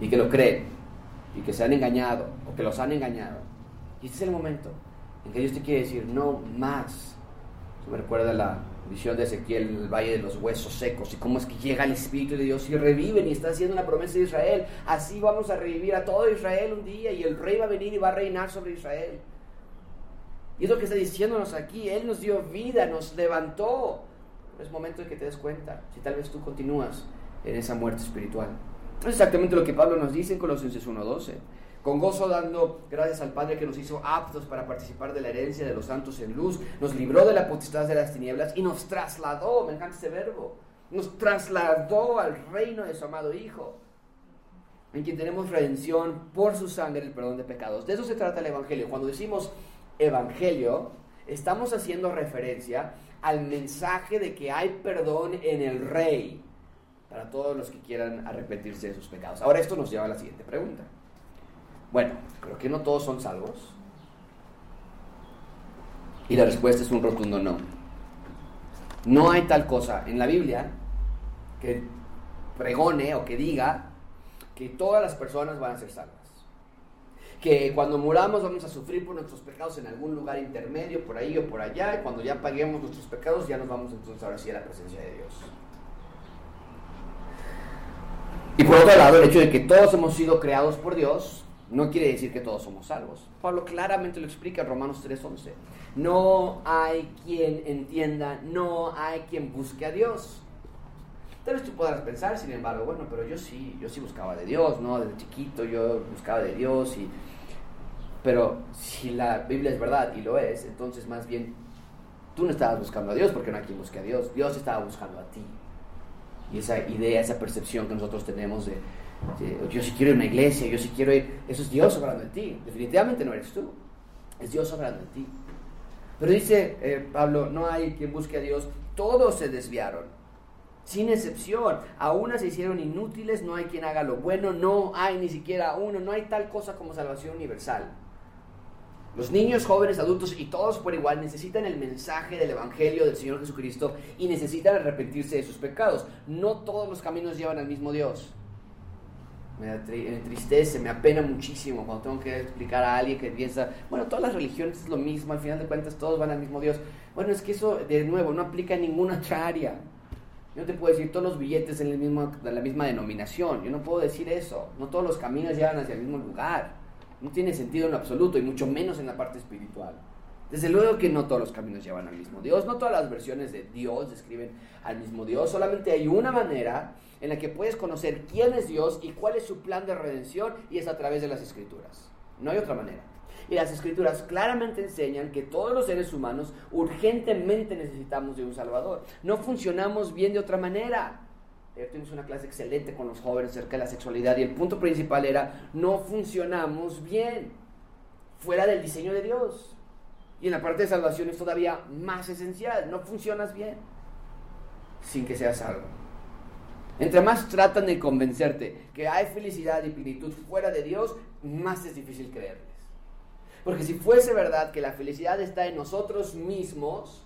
Y que lo creen. Y que se han engañado. O que los han engañado. Y este es el momento en que Dios te quiere decir, no más. Se me recuerda la, visión de Ezequiel, el valle de los huesos secos, y cómo es que llega el Espíritu de Dios y reviven y está haciendo una promesa de Israel. Así vamos a revivir a todo Israel un día y el rey va a venir y va a reinar sobre Israel. Y es lo que está diciéndonos aquí, Él nos dio vida, nos levantó. es momento de que te des cuenta, si tal vez tú continúas en esa muerte espiritual. Es exactamente lo que Pablo nos dice en Colosenses 1.12 con gozo dando gracias al Padre que nos hizo aptos para participar de la herencia de los santos en luz, nos libró de la potestad de las tinieblas y nos trasladó, me encanta ese verbo, nos trasladó al reino de su amado Hijo, en quien tenemos redención por su sangre, el perdón de pecados. De eso se trata el Evangelio. Cuando decimos Evangelio, estamos haciendo referencia al mensaje de que hay perdón en el Rey para todos los que quieran arrepentirse de sus pecados. Ahora esto nos lleva a la siguiente pregunta. Bueno, creo que no todos son salvos. Y la respuesta es un rotundo no. No hay tal cosa en la Biblia que pregone o que diga que todas las personas van a ser salvas. Que cuando muramos vamos a sufrir por nuestros pecados en algún lugar intermedio, por ahí o por allá, y cuando ya paguemos nuestros pecados ya nos vamos entonces ahora sí a la presencia de Dios. Y por otro lado, el hecho de que todos hemos sido creados por Dios no quiere decir que todos somos salvos. Pablo claramente lo explica en Romanos 3:11. No hay quien entienda, no hay quien busque a Dios. Tal tú podrás pensar, sin embargo, bueno, pero yo sí, yo sí buscaba de Dios, ¿no? Desde chiquito yo buscaba de Dios y... Pero si la Biblia es verdad y lo es, entonces más bien tú no estabas buscando a Dios porque no hay quien busque a Dios, Dios estaba buscando a ti. Y esa idea, esa percepción que nosotros tenemos de, yo sí quiero ir a una iglesia, yo sí quiero ir. Eso es Dios obrando en ti. Definitivamente no eres tú. Es Dios obrando en ti. Pero dice eh, Pablo, no hay quien busque a Dios. Todos se desviaron. Sin excepción. A unas se hicieron inútiles, no hay quien haga lo bueno, no hay ni siquiera uno, no hay tal cosa como salvación universal. Los niños, jóvenes, adultos y todos por igual necesitan el mensaje del Evangelio del Señor Jesucristo y necesitan arrepentirse de sus pecados. No todos los caminos llevan al mismo Dios me entristece, me apena muchísimo cuando tengo que explicar a alguien que piensa, bueno, todas las religiones es lo mismo, al final de cuentas todos van al mismo Dios. Bueno, es que eso, de nuevo, no aplica en ninguna otra área. Yo no te puedo decir todos los billetes en, el mismo, en la misma denominación, yo no puedo decir eso. No todos los caminos llevan hacia el mismo lugar. No tiene sentido en absoluto y mucho menos en la parte espiritual. Desde luego que no todos los caminos llevan al mismo Dios, no todas las versiones de Dios describen al mismo Dios, solamente hay una manera en la que puedes conocer quién es Dios y cuál es su plan de redención y es a través de las escrituras. No hay otra manera. Y las escrituras claramente enseñan que todos los seres humanos urgentemente necesitamos de un Salvador. No funcionamos bien de otra manera. Ayer tuvimos una clase excelente con los jóvenes acerca de la sexualidad y el punto principal era no funcionamos bien fuera del diseño de Dios. Y en la parte de salvación es todavía más esencial. No funcionas bien sin que seas salvo. Entre más tratan de convencerte que hay felicidad y plenitud fuera de Dios, más es difícil creerles. Porque si fuese verdad que la felicidad está en nosotros mismos,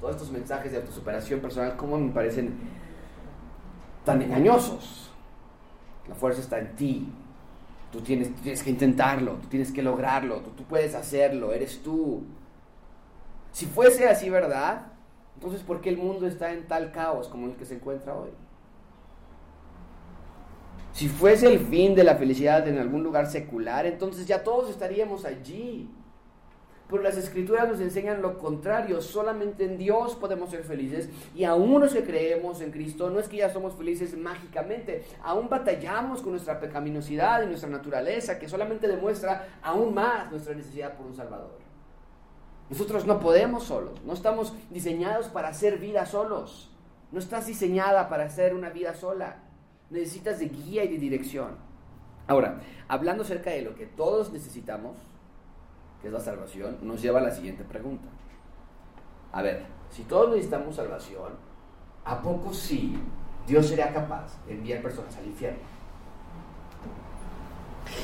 todos estos mensajes de autosuperación personal, ¿cómo me parecen tan engañosos? La fuerza está en ti. Tú tienes, tienes que intentarlo, tú tienes que lograrlo, tú, tú puedes hacerlo, eres tú. Si fuese así verdad, entonces ¿por qué el mundo está en tal caos como el que se encuentra hoy? Si fuese el fin de la felicidad en algún lugar secular, entonces ya todos estaríamos allí. pero las escrituras nos enseñan lo contrario, solamente en Dios podemos ser felices. Y aún los que creemos en Cristo, no es que ya somos felices mágicamente, aún batallamos con nuestra pecaminosidad y nuestra naturaleza que solamente demuestra aún más nuestra necesidad por un Salvador. Nosotros no podemos solos, no estamos diseñados para hacer vida solos, no estás diseñada para hacer una vida sola, necesitas de guía y de dirección. Ahora, hablando acerca de lo que todos necesitamos, que es la salvación, nos lleva a la siguiente pregunta. A ver, si todos necesitamos salvación, ¿a poco sí Dios sería capaz de enviar personas al infierno?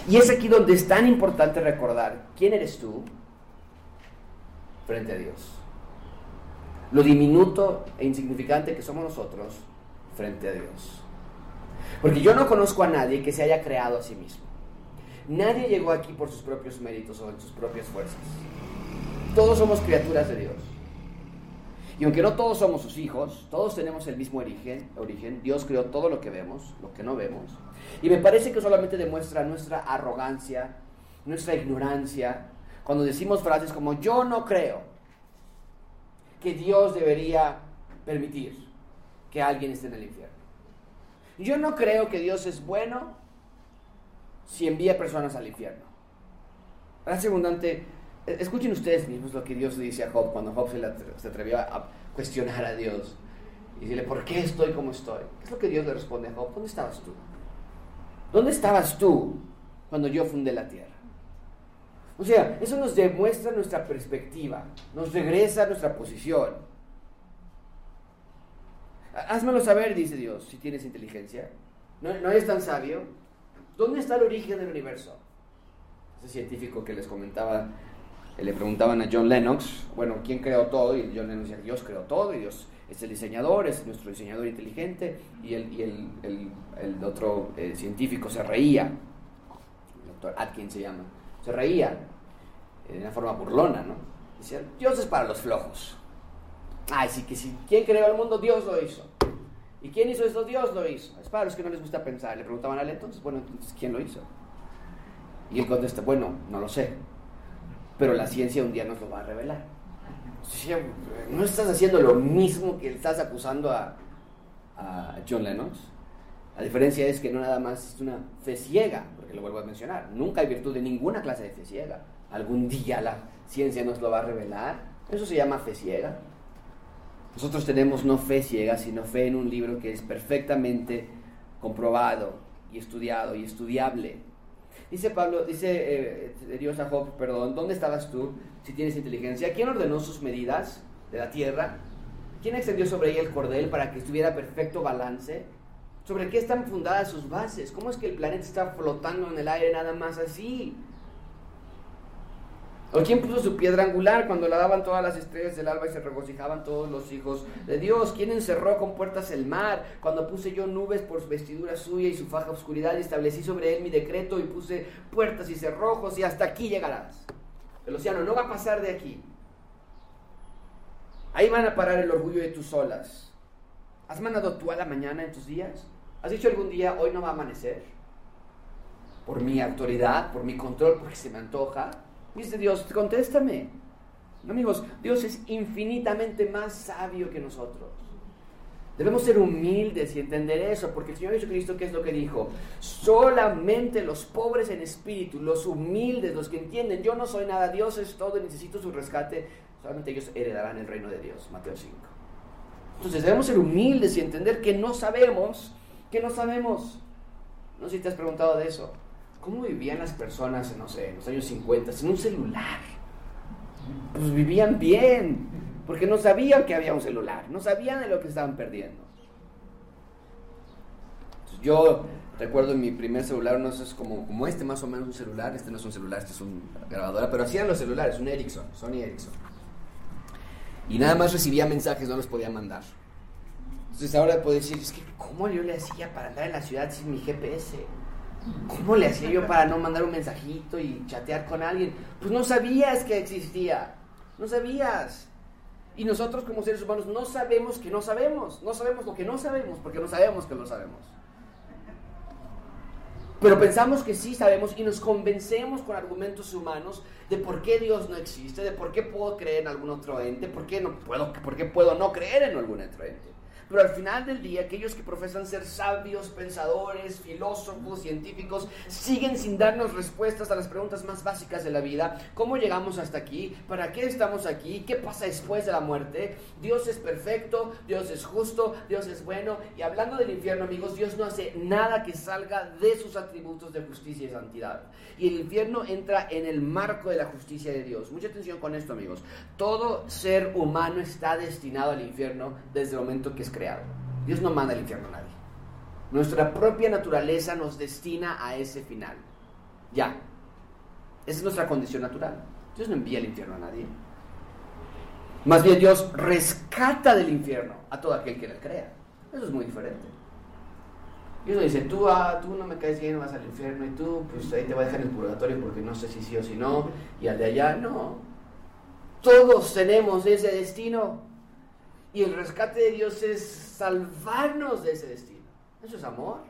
Y es aquí donde es tan importante recordar quién eres tú frente a Dios. Lo diminuto e insignificante que somos nosotros frente a Dios. Porque yo no conozco a nadie que se haya creado a sí mismo. Nadie llegó aquí por sus propios méritos o en sus propias fuerzas. Todos somos criaturas de Dios. Y aunque no todos somos sus hijos, todos tenemos el mismo origen, origen. Dios creó todo lo que vemos, lo que no vemos. Y me parece que solamente demuestra nuestra arrogancia, nuestra ignorancia, cuando decimos frases como yo no creo que Dios debería permitir que alguien esté en el infierno. Yo no creo que Dios es bueno si envía personas al infierno. Hace abundante, e, escuchen ustedes mismos lo que Dios le dice a Job cuando Job se, atrevió a cuestionar a Dios y decirle, ¿por qué estoy como estoy? ¿Qué es lo que Dios le responde a Job? ¿Dónde estabas tú? ¿Dónde estabas tú cuando yo fundé la tierra? O sea, eso nos demuestra nuestra perspectiva, nos regresa a nuestra posición. Házmelo saber, dice Dios, si tienes inteligencia. ¿No, no eres tan sabio? ¿Dónde está el origen del universo? Ese científico que les comentaba, le preguntaban a John Lennox, bueno, ¿quién creó todo? Y John Lennox decía, Dios creó todo, y Dios es el diseñador, es nuestro diseñador inteligente, y el, otro eh, científico se reía, el doctor Atkins se llama, se reía de una forma burlona, ¿no? Decía, Dios es para los flojos. Ay, sí que sí, ¿quién creó el mundo? Dios lo hizo. ¿Y quién hizo esto? Dios lo hizo. Es para los que no les gusta pensar. Le preguntaban a él entonces, bueno, entonces, ¿quién lo hizo? Y él contesta, bueno, no lo sé. Pero la ciencia un día nos lo va a revelar. No estás haciendo lo mismo que estás acusando a, a John Lennon. La diferencia es que no nada más es una fe ciega, porque lo vuelvo a mencionar. Nunca hay virtud de ninguna clase de fe ciega. Algún día la ciencia nos lo va a revelar. Eso se llama fe ciega. Nosotros tenemos no fe ciega, sino fe en un libro que es perfectamente comprobado y estudiado y estudiable. Dice Pablo, dice eh, Dios a Job, perdón, ¿dónde estabas tú si tienes inteligencia? ¿Quién ordenó sus medidas de la tierra? ¿Quién extendió sobre ella el cordel para que estuviera perfecto balance? ¿Sobre qué están fundadas sus bases? ¿Cómo es que el planeta está flotando en el aire nada más así? ¿O quién puso su piedra angular cuando la daban todas las estrellas del alba y se regocijaban todos los hijos de Dios? ¿Quién encerró con puertas el mar cuando puse yo nubes por vestidura suya y su faja oscuridad y establecí sobre él mi decreto y puse puertas y cerrojos y hasta aquí llegarás? El océano no va a pasar de aquí. Ahí van a parar el orgullo de tus olas. ¿Has mandado tú a la mañana en tus días? ¿Has dicho algún día, hoy no va a amanecer? Por mi autoridad, por mi control, porque se me antoja. Dice Dios, contéstame. Amigos, Dios es infinitamente más sabio que nosotros. Debemos ser humildes y entender eso, porque el Señor Jesucristo, ¿qué es lo que dijo? Solamente los pobres en espíritu, los humildes, los que entienden, yo no soy nada, Dios es todo necesito su rescate, solamente ellos heredarán el reino de Dios. Mateo 5. Entonces debemos ser humildes y entender que no sabemos, que no sabemos. No sé si te has preguntado de eso. ¿Cómo vivían las personas, no sé, en los años 50 sin un celular? Pues vivían bien, porque no sabían que había un celular, no sabían de lo que estaban perdiendo. yo recuerdo mi primer celular, no sé, como, como este más o menos un celular, este no es un celular, este es una grabadora, pero hacían los celulares, un Ericsson, Sony Ericsson. Y nada más recibía mensajes, no los podía mandar. Entonces ahora puedo decir, es que ¿cómo yo le hacía para andar en la ciudad sin mi GPS? ¿Cómo le hacía yo para no mandar un mensajito y chatear con alguien? Pues no sabías que existía. No sabías. Y nosotros como seres humanos no sabemos que no sabemos. No sabemos lo que no sabemos porque no sabemos que lo sabemos. Pero pensamos que sí sabemos y nos convencemos con argumentos humanos de por qué Dios no existe, de por qué puedo creer en algún otro ente, por qué no puedo, por qué puedo no creer en algún otro ente. Pero al final del día, aquellos que profesan ser sabios, pensadores, filósofos, científicos, siguen sin darnos respuestas a las preguntas más básicas de la vida. ¿Cómo llegamos hasta aquí? ¿Para qué estamos aquí? ¿Qué pasa después de la muerte? Dios es perfecto, Dios es justo, Dios es bueno. Y hablando del infierno, amigos, Dios no hace nada que salga de sus atributos de justicia y santidad. Y el infierno entra en el marco de la justicia de Dios. Mucha atención con esto, amigos. Todo ser humano está destinado al infierno desde el momento que es creado. Dios no manda al infierno a nadie. Nuestra propia naturaleza nos destina a ese final. Ya. Esa es nuestra condición natural. Dios no envía al infierno a nadie. Más bien Dios rescata del infierno a todo aquel que le crea. Eso es muy diferente. Dios no dice, tú, ah, tú no me caes bien, vas al infierno y tú, pues ahí te voy a dejar en el purgatorio porque no sé si sí o si no, y al de allá, no. Todos tenemos ese destino. Y el rescate de Dios es salvarnos de ese destino. Eso es amor.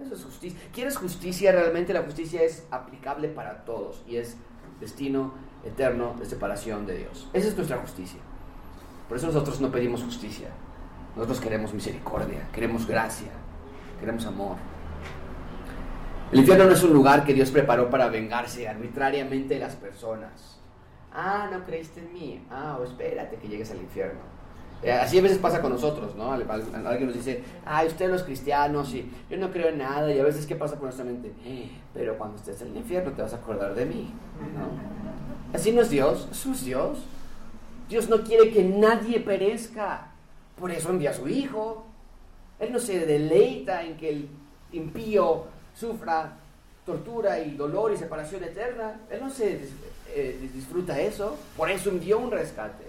Eso es justicia. ¿Quieres justicia? Realmente la justicia es aplicable para todos y es destino eterno de separación de Dios. Esa es nuestra justicia. Por eso nosotros no pedimos justicia. Nosotros queremos misericordia, queremos gracia, queremos amor. El infierno no es un lugar que Dios preparó para vengarse arbitrariamente de las personas. Ah, no creíste en mí. Ah, o espérate que llegues al infierno. Eh, así a veces pasa con nosotros, ¿no? Alguien nos dice, ay, ustedes los cristianos, y yo no creo en nada, y a veces, ¿qué pasa por nuestra mente? Eh, pero cuando estés en el infierno te vas a acordar de mí, ¿no? Así no es Dios, eso es Dios. Dios no quiere que nadie perezca, por eso envía a su Hijo. Él no se deleita en que el impío sufra tortura y dolor y separación eterna. Él no se eh, disfruta eso, por eso envió un rescate.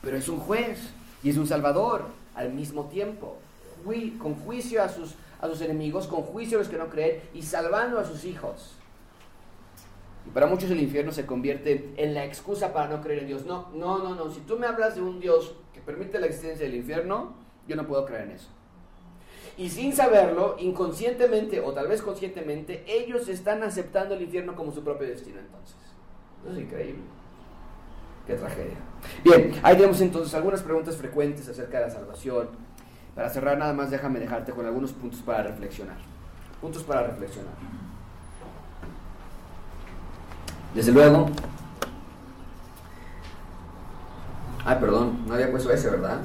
Pero es un juez y es un salvador al mismo tiempo, con juicio a sus, a sus enemigos, con juicio a los que no creen y salvando a sus hijos. Y para muchos el infierno se convierte en la excusa para no creer en Dios. No, no, no, no. Si tú me hablas de un Dios que permite la existencia del infierno, yo no puedo creer en eso. Y sin saberlo, inconscientemente o tal vez conscientemente, ellos están aceptando el infierno como su propio destino entonces. Eso es increíble. Tragedia. Bien, ahí tenemos entonces algunas preguntas frecuentes acerca de la salvación. Para cerrar nada más déjame dejarte con algunos puntos para reflexionar. Puntos para reflexionar. Desde luego. Ay, perdón, no había puesto ese, ¿verdad?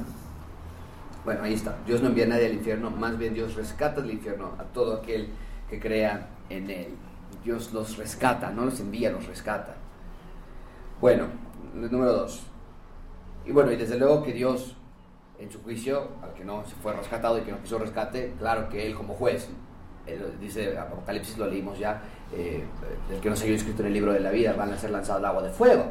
Bueno, ahí está. Dios no envía a nadie al infierno, más bien Dios rescata del infierno a todo aquel que crea en Él. Dios los rescata, no los envía, los rescata. Bueno, número dos. Y bueno, y desde luego que Dios, en su juicio, al que no se fue rescatado y que no quiso rescate, claro que Él como juez, dice Apocalipsis, lo leímos ya, eh, el que no se haya inscrito en el libro de la vida, van a ser lanzados al agua de fuego.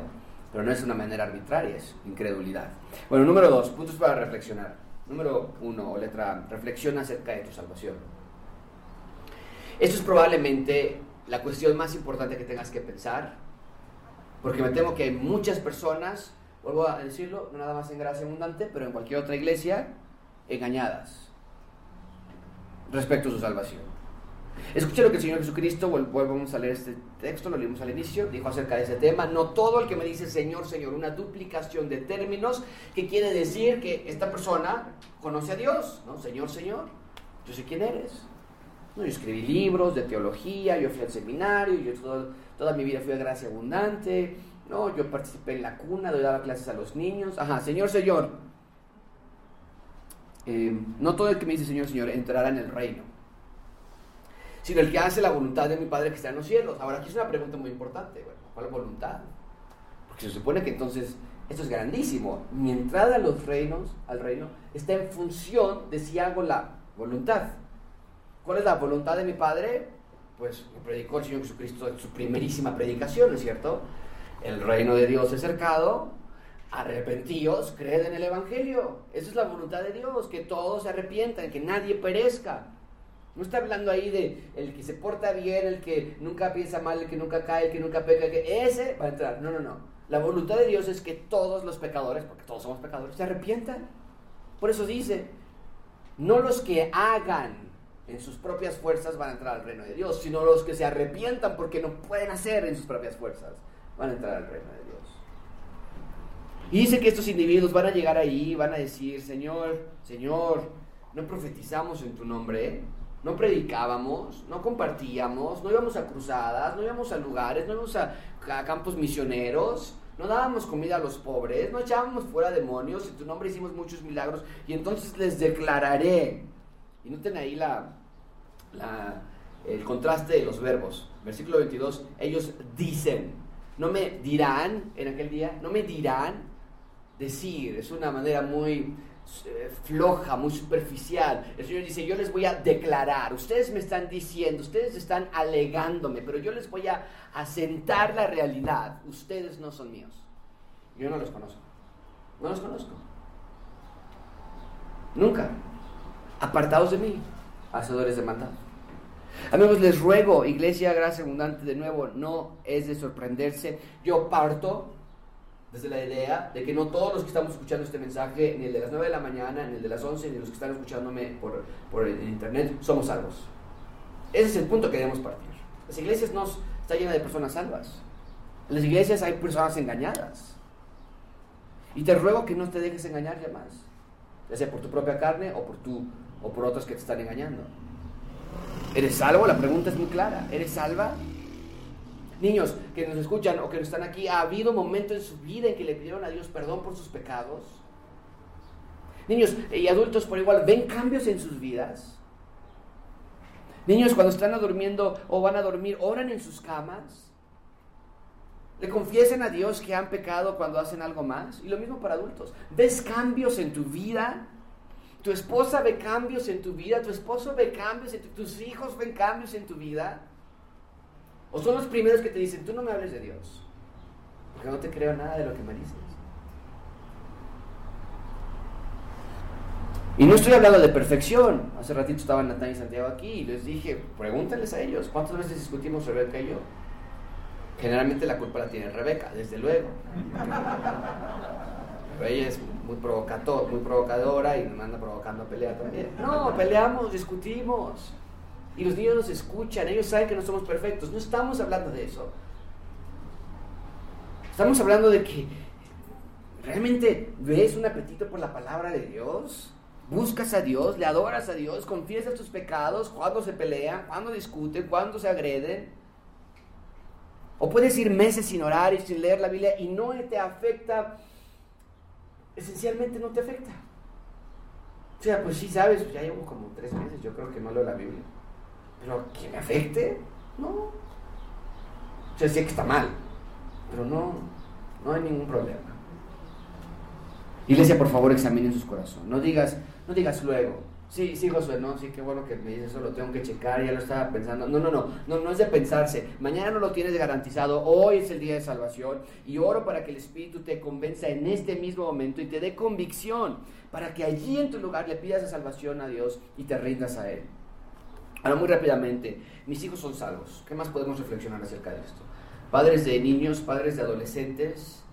Pero no es una manera arbitraria, es incredulidad. Bueno, número dos, puntos para reflexionar. Número uno, o letra, reflexiona acerca de tu salvación. Esto es probablemente la cuestión más importante que tengas que pensar porque me temo que muchas personas, vuelvo a decirlo, no nada más en Gracia Abundante, pero en cualquier otra iglesia, engañadas respecto a su salvación. Escuché lo que el Señor Jesucristo, volvemos a leer este texto, lo leímos al inicio, dijo acerca de ese tema, no todo el que me dice Señor, Señor, una duplicación de términos que quiere decir que esta persona conoce a Dios, ¿no? Señor, Señor, yo sé quién eres. Yo escribí libros de teología, yo fui al seminario, yo todo toda mi vida fui a gracia abundante, no, yo participé en la cuna, daba clases a los niños, ajá, Señor, Señor, eh, no todo el que me dice Señor, Señor entrará en el reino, sino el que hace la voluntad de mi Padre que está en los cielos. Ahora, aquí es una pregunta muy importante, bueno, ¿cuál voluntad? Porque se supone que entonces esto es grandísimo. Mi entrada a los reinos, al reino, está en función de si hago la voluntad. ¿Cuál es la voluntad de mi Padre? Pues predicó el Señor Jesucristo en su primerísima predicación, ¿no es cierto? El reino de Dios es cercado, arrepentíos, creed en el Evangelio. Esa es la voluntad de Dios, que todos se arrepientan, que nadie perezca. No está hablando ahí de el que se porta bien, el que nunca piensa mal, el que nunca cae, el que nunca peca, que ese va a entrar. No, no, no. La voluntad de Dios es que todos los pecadores, porque todos somos pecadores, se arrepientan. Por eso dice, no los que hagan en sus propias fuerzas van a entrar al reino de Dios, sino los que se arrepientan porque no pueden hacer en sus propias fuerzas van a entrar al reino de Dios. Y dice que estos individuos van a llegar ahí, van a decir, Señor, Señor, no profetizamos en tu nombre, no predicábamos, no compartíamos, no íbamos a cruzadas, no íbamos a lugares, no íbamos a, campos misioneros, no dábamos comida a los pobres, no echábamos fuera demonios, en tu nombre hicimos muchos milagros, y entonces les declararé. Y noten ahí la, el contraste de los verbos. Versículo 22, ellos dicen, no me dirán en aquel día, no me dirán, decir, es una manera muy eh, floja, muy superficial. El Señor dice, yo les voy a declarar, ustedes me están diciendo, ustedes están alegándome, pero yo les voy a asentar la realidad, ustedes no son míos. Yo no los conozco, no los conozco. Nunca. Apartados de mí, hacedores de maldad. Amigos, les ruego, Iglesia Gracia Abundante, de nuevo, no es de sorprenderse. Yo parto desde la idea de que no todos los que estamos escuchando este mensaje, ni el de las 9 de la mañana, ni el de las 11, ni los que están escuchándome por, por el internet, somos salvos. Ese es el punto que debemos partir. Las iglesias no están llenas de personas salvas. En las iglesias hay personas engañadas. Y te ruego que no te dejes engañar ya más, ya sea por tu propia carne o por, tu, o por otros que te están engañando. ¿Eres salvo? La pregunta es muy clara. ¿Eres salva? Niños que nos escuchan o que están aquí, ¿ha habido momentos en su vida en que le pidieron a Dios perdón por sus pecados? Niños y adultos por igual, ¿ven cambios en sus vidas? Niños cuando están durmiendo o van a dormir, oran en sus camas. Le confiesen a Dios que han pecado cuando hacen algo más. Y lo mismo para adultos. ¿Ves cambios en tu vida? Tu esposa ve cambios en tu vida, tu esposo ve cambios, en tus hijos ven cambios en tu vida. O son los primeros que te dicen, tú no me hables de Dios, porque no te creo nada de lo que me dices. Y no estoy hablando de perfección. Hace ratito estaban Natán y Santiago aquí y les dije, pregúntales a ellos, ¿cuántas veces discutimos Rebeca y yo? Generalmente la culpa la tiene Rebeca, desde luego. Pero ella es muy, provocador, muy provocadora y me anda provocando a pelear también. No, peleamos, discutimos. Y los niños nos escuchan, ellos saben que no somos perfectos. No estamos hablando de eso. Estamos hablando de que realmente ves un apetito por la palabra de Dios. Buscas a Dios, le adoras a Dios, confiesas tus pecados, cuando se pelean, cuando discuten, cuando se agreden. O puedes ir meses sin orar y sin leer la Biblia y no te afecta, esencialmente no te afecta. O sea, pues sí, sabes, ya llevo como tres meses, yo creo que no leo la Biblia. Pero que me afecte, no. O sea, sé que está mal, pero no, no hay ningún problema. Iglesia, por favor, examinen sus corazones. No digas, no digas luego. Sí, sí, Josué, no, sí, qué bueno que me dices eso, lo tengo que checar, ya lo estaba pensando. No, no, no, no, no es de pensarse. Mañana no lo tienes garantizado, hoy es el día de salvación y oro para que el Espíritu te convenza en este mismo momento y te dé convicción para que allí en tu lugar le pidas la salvación a Dios y te rindas a Él. Ahora, muy rápidamente, mis hijos son salvos. ¿Qué más podemos reflexionar acerca de esto? Padres de niños, padres de adolescentes,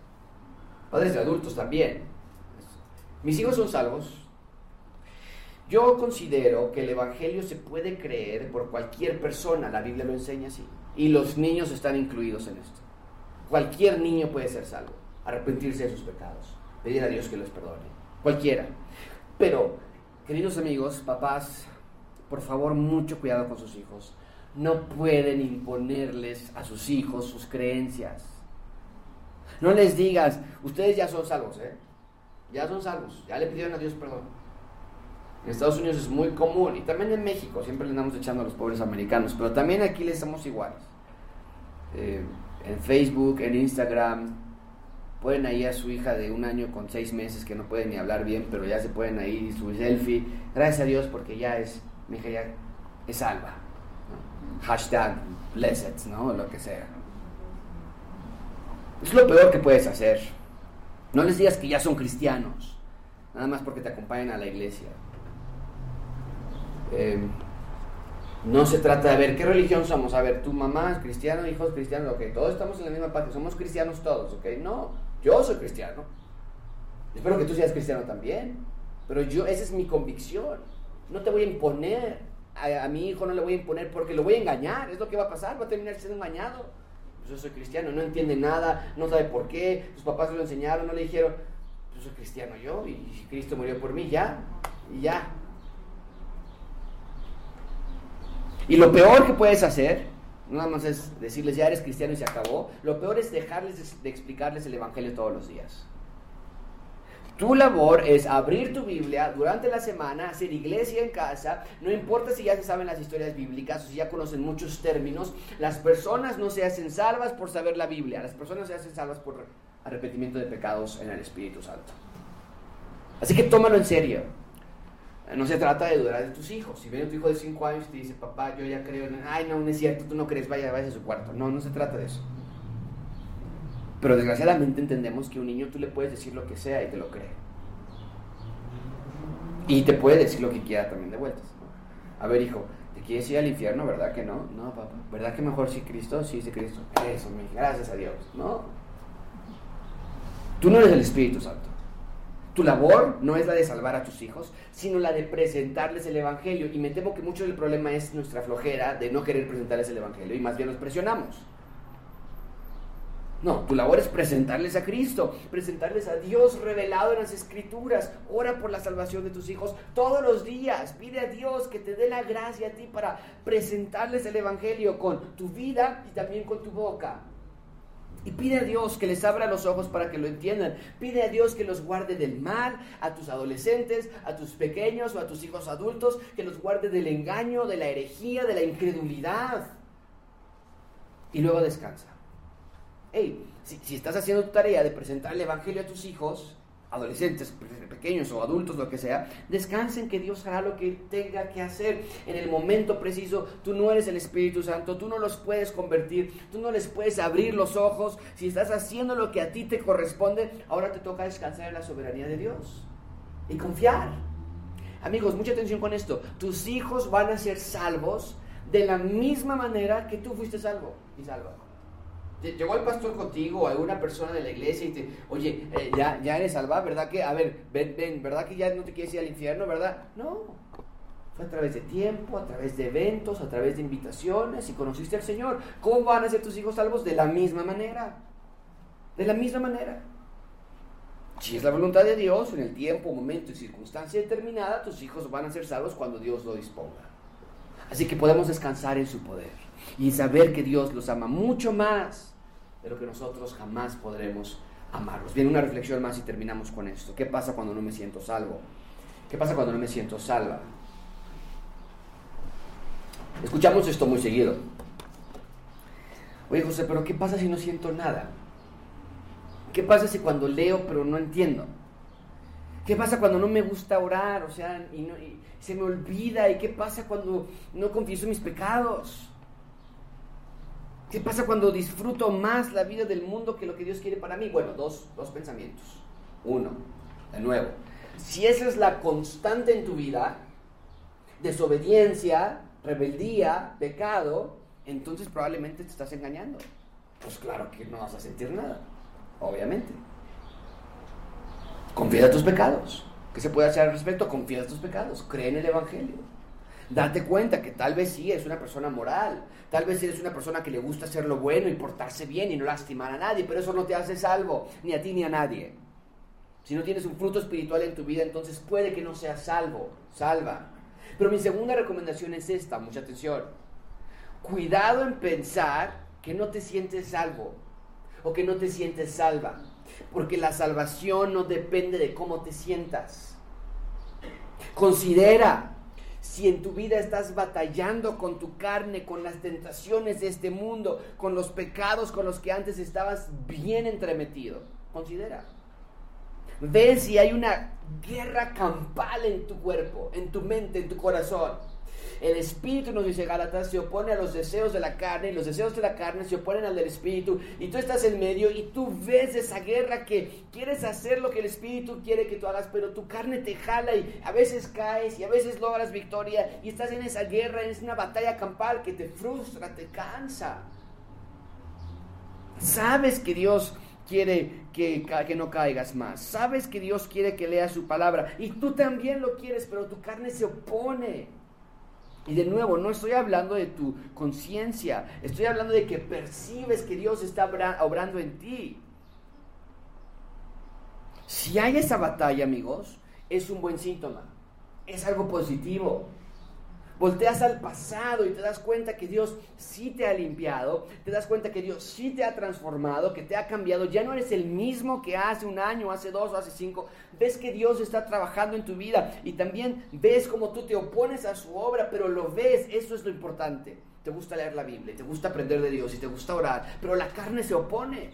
padres de adultos también. Mis hijos son salvos. Yo considero que el Evangelio se puede creer por cualquier persona, la Biblia lo enseña así, y los niños están incluidos en esto. Cualquier niño puede ser salvo, arrepentirse de sus pecados, pedir a Dios que los perdone, cualquiera. Pero, queridos amigos, papás, por favor, mucho cuidado con sus hijos. No pueden imponerles a sus hijos sus creencias. No les digas, ustedes ya son salvos, ¿eh? Ya son salvos, ya le pidieron a Dios perdón. En Estados Unidos es muy común y también en México, siempre le andamos echando a los pobres americanos, pero también aquí les somos iguales. Eh, en Facebook, en Instagram, pueden ahí a su hija de un año con seis meses que no puede ni hablar bien, pero ya se pueden ahí su selfie. Gracias a Dios porque ya es mi hija ya es salva. Hashtag blessed, ¿no? Lo que sea. Es lo peor que puedes hacer. No les digas que ya son cristianos, nada más porque te acompañan a la iglesia. Eh, no se trata de ver qué religión somos. A ver, tu mamá es cristiano, hijos cristianos, ok, todos estamos en la misma parte, somos cristianos todos, ok. No, yo soy cristiano. Espero que tú seas cristiano también. Pero yo, esa es mi convicción. No te voy a imponer a, mi hijo no le voy a imponer porque lo voy a engañar, es lo que va a pasar, va a terminar siendo engañado. Pues yo soy cristiano, no entiende nada, no sabe por qué, sus papás lo enseñaron, no le dijeron, yo soy cristiano yo y Cristo murió por mí, ya, y ya. Y lo peor que puedes hacer, nada más es decirles ya eres cristiano y se acabó, lo peor es dejarles de explicarles el Evangelio todos los días. Tu labor es abrir tu Biblia durante la semana, hacer iglesia en casa, no importa si ya se saben las historias bíblicas o si ya conocen muchos términos, las personas no se hacen salvas por saber la Biblia, las personas se hacen salvas por arrepentimiento de pecados en el Espíritu Santo. Así que tómalo en serio. No se trata de dudar de tus hijos. Si viene tu hijo de 5 años y te dice, papá, yo ya creo en... Ay, no, no es cierto, tú no crees, vaya, vaya a su cuarto. No, no se trata de eso. Pero desgraciadamente entendemos que un niño tú le puedes decir lo que sea y te lo cree. Y te puede decir lo que quiera también de vueltas. A ver, hijo, ¿te quieres ir al infierno? ¿Verdad que no? No, papá. ¿Verdad que mejor si Cristo? Sí, sí, Cristo. Eso, gracias a Dios. No. Tú no eres el Espíritu Santo. Tu labor no es la de salvar a tus hijos, sino la de presentarles el Evangelio. Y me temo que mucho del problema es nuestra flojera de no querer presentarles el Evangelio y más bien nos presionamos. No, tu labor es presentarles a Cristo, presentarles a Dios revelado en las Escrituras. Ora por la salvación de tus hijos todos los días. Pide a Dios que te dé la gracia a ti para presentarles el Evangelio con tu vida y también con tu boca. Y pide a Dios que les abra los ojos para que lo entiendan. Pide a Dios que los guarde del mal, a tus adolescentes, a tus pequeños o a tus hijos adultos, que los guarde del engaño, de la herejía, de la incredulidad. Y luego descansa hey, si, estás haciendo tu tarea de presentar el Evangelio a tus hijos, adolescentes, pequeños o adultos, lo que sea, descansen que Dios hará lo que tenga que hacer en el momento preciso. Tú no eres el Espíritu Santo, tú no los puedes convertir, tú no les puedes abrir los ojos. Si estás haciendo lo que a ti te corresponde, ahora te toca descansar en la soberanía de Dios y confiar. Amigos, mucha atención con esto. Tus hijos van a ser salvos de la misma manera que tú fuiste salvo y salva llegó el pastor contigo o alguna persona de la iglesia y te, oye, eh, ya, ya eres salvado, ¿verdad que, a ver, ven, ven, ¿verdad que ya no te quieres ir al infierno, verdad? No, fue a través de tiempo, a través de eventos, a través de invitaciones y conociste al Señor. ¿Cómo van a ser tus hijos salvos? De la misma manera, de la misma manera. Si es la voluntad de Dios, en el tiempo, momento y circunstancia determinada, tus hijos van a ser salvos cuando Dios lo disponga. Así que podemos descansar en su poder y saber que Dios los ama mucho más de lo que nosotros jamás podremos amarlos. Viene una reflexión más y terminamos con esto. ¿Qué pasa cuando no me siento salvo? ¿Qué pasa cuando no me siento salva? Escuchamos esto muy seguido. Oye José, pero ¿qué pasa si no siento nada? ¿Qué pasa si cuando leo pero no entiendo? ¿Qué pasa cuando no me gusta orar? O sea, y, y se me olvida. ¿Y qué pasa cuando no confieso mis pecados? ¿Qué pasa cuando disfruto más la vida del mundo que lo que Dios quiere para mí? Bueno, dos, pensamientos. Uno, de nuevo, si esa es la constante en tu vida, desobediencia, rebeldía, pecado, entonces probablemente te estás engañando. Pues claro que no vas a sentir nada, obviamente. Confiesa tus pecados. ¿Qué se puede hacer al respecto? Confiesa tus pecados. Cree en el Evangelio. Date cuenta que tal vez sí eres una persona moral, tal vez eres una persona que le gusta hacer lo bueno y portarse bien y no lastimar a nadie, pero eso no te hace salvo, ni a ti ni a nadie. Si no tienes un fruto espiritual en tu vida, entonces puede que no seas salvo, salva. Pero mi segunda recomendación es esta, mucha atención. Cuidado en pensar que no te sientes salvo o que no te sientes salva, porque la salvación no depende de cómo te sientas. Considera si en tu vida estás batallando con tu carne, con las tentaciones de este mundo, con los pecados con los que antes estabas bien entremetido, considera. Ve si hay una guerra campal en tu cuerpo, en tu mente, en tu corazón el espíritu, nos dice Gálatas, se opone a los deseos de la carne y los deseos de la carne se oponen al del espíritu y tú estás en medio y tú ves esa guerra que quieres hacer lo que el espíritu quiere que tú hagas, pero tu carne te jala y a veces caes y a veces logras victoria y estás en esa guerra, es una batalla campal que te frustra, te cansa. Sabes que Dios quiere que, que, no caigas más. Sabes que Dios quiere que leas su palabra. Y tú también lo quieres, pero tu carne se opone. Y de nuevo, no estoy hablando de tu conciencia, estoy hablando de que percibes que Dios está obrando en ti. Si hay esa batalla, amigos, es un buen síntoma, es algo positivo. Volteas al pasado y te das cuenta que Dios sí te ha limpiado, te das cuenta que Dios sí te ha transformado, que te ha cambiado, ya no eres el mismo que hace un año, hace dos o hace cinco, ves que Dios está trabajando en tu vida y también ves cómo tú te opones a su obra, pero lo ves, eso es lo importante. Te gusta leer la Biblia, te gusta aprender de Dios y te gusta orar, pero la carne se opone.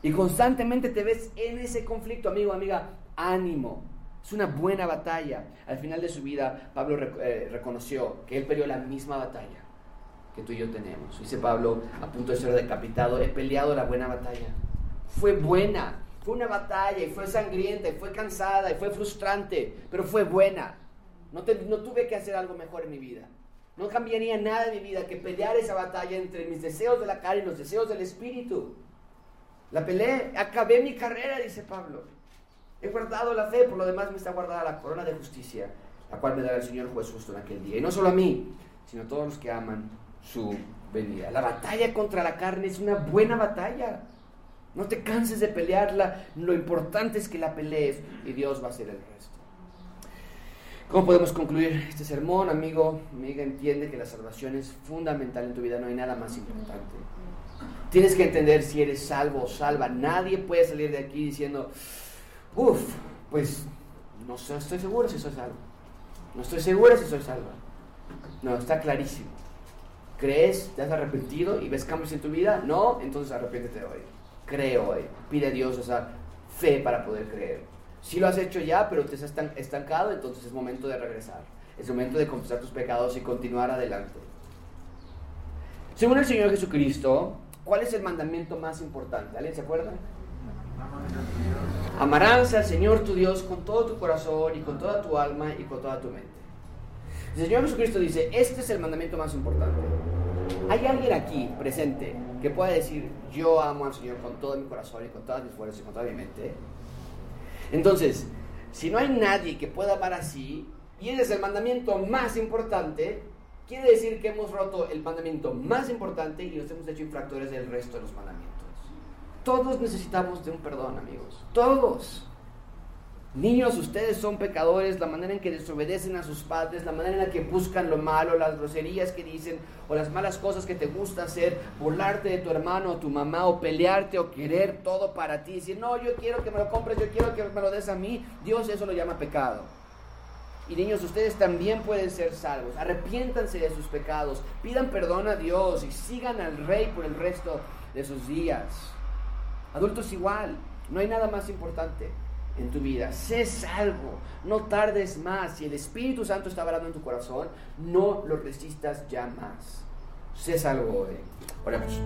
Y constantemente te ves en ese conflicto, amigo, amiga, ánimo. Es una buena batalla. Al final de su vida, Pablo eh, reconoció que él perdió la misma batalla que tú y yo tenemos. Dice Pablo, a punto de ser decapitado, he peleado la buena batalla. Fue buena, fue una batalla y fue sangrienta y fue cansada y fue frustrante, pero fue buena. No, no tuve que hacer algo mejor en mi vida. No cambiaría nada en mi vida que pelear esa batalla entre mis deseos de la carne y los deseos del espíritu. La peleé, acabé mi carrera, dice Pablo. He guardado la fe, por lo demás me está guardada la corona de justicia, la cual me dará el Señor juez justo en aquel día. Y no solo a mí, sino a todos los que aman su venida. La batalla contra la carne es una buena batalla. No te canses de pelearla, lo importante es que la pelees y Dios va a hacer el resto. ¿Cómo podemos concluir este sermón, amigo? Amiga, entiende que la salvación es fundamental en tu vida, no hay nada más importante. Tienes que entender si eres salvo o salva. Nadie puede salir de aquí diciendo, Uf, pues no estoy seguro si soy salvo. No estoy segura si soy salva. No, está clarísimo. ¿Crees? ¿Te has arrepentido y ves cambios en tu vida? No, entonces arrepiéntete hoy. Cree hoy. Pide a Dios esa fe para poder creer. Si lo has hecho ya, pero te has estancado, entonces es momento de regresar. Es momento de confesar tus pecados y continuar adelante. Según el Señor Jesucristo, ¿cuál es el mandamiento más importante? ¿Alguien se acuerda? Amarás al Señor tu Dios con todo tu corazón y con toda tu alma y con toda tu mente. El Señor Jesucristo dice, este es el mandamiento más importante. ¿Hay alguien aquí presente que pueda decir, yo amo al Señor con todo mi corazón y con todas mis fuerzas y con toda mi mente? Entonces, si no hay nadie que pueda amar así, y ese es el mandamiento más importante, quiere decir que hemos roto el mandamiento más importante y nos hemos hecho infractores del resto de los mandamientos. Todos necesitamos de un perdón, amigos. Todos. Niños, ustedes son pecadores, la manera en que desobedecen a sus padres, la manera en la que buscan lo malo, las groserías que dicen o las malas cosas que te gusta hacer, burlarte de tu hermano o tu mamá o pelearte o querer todo para ti, decir, no, yo quiero que me lo compres, yo quiero que me lo des a mí, Dios eso lo llama pecado. Y niños, ustedes también pueden ser salvos, arrepiéntanse de sus pecados, pidan perdón a Dios y sigan al Rey por el resto de sus días. Adultos igual, no hay nada más importante en tu vida. Sé salvo, no tardes más. Si el Espíritu Santo está hablando en tu corazón, no lo resistas ya más. Sé salvo hoy. Oremos.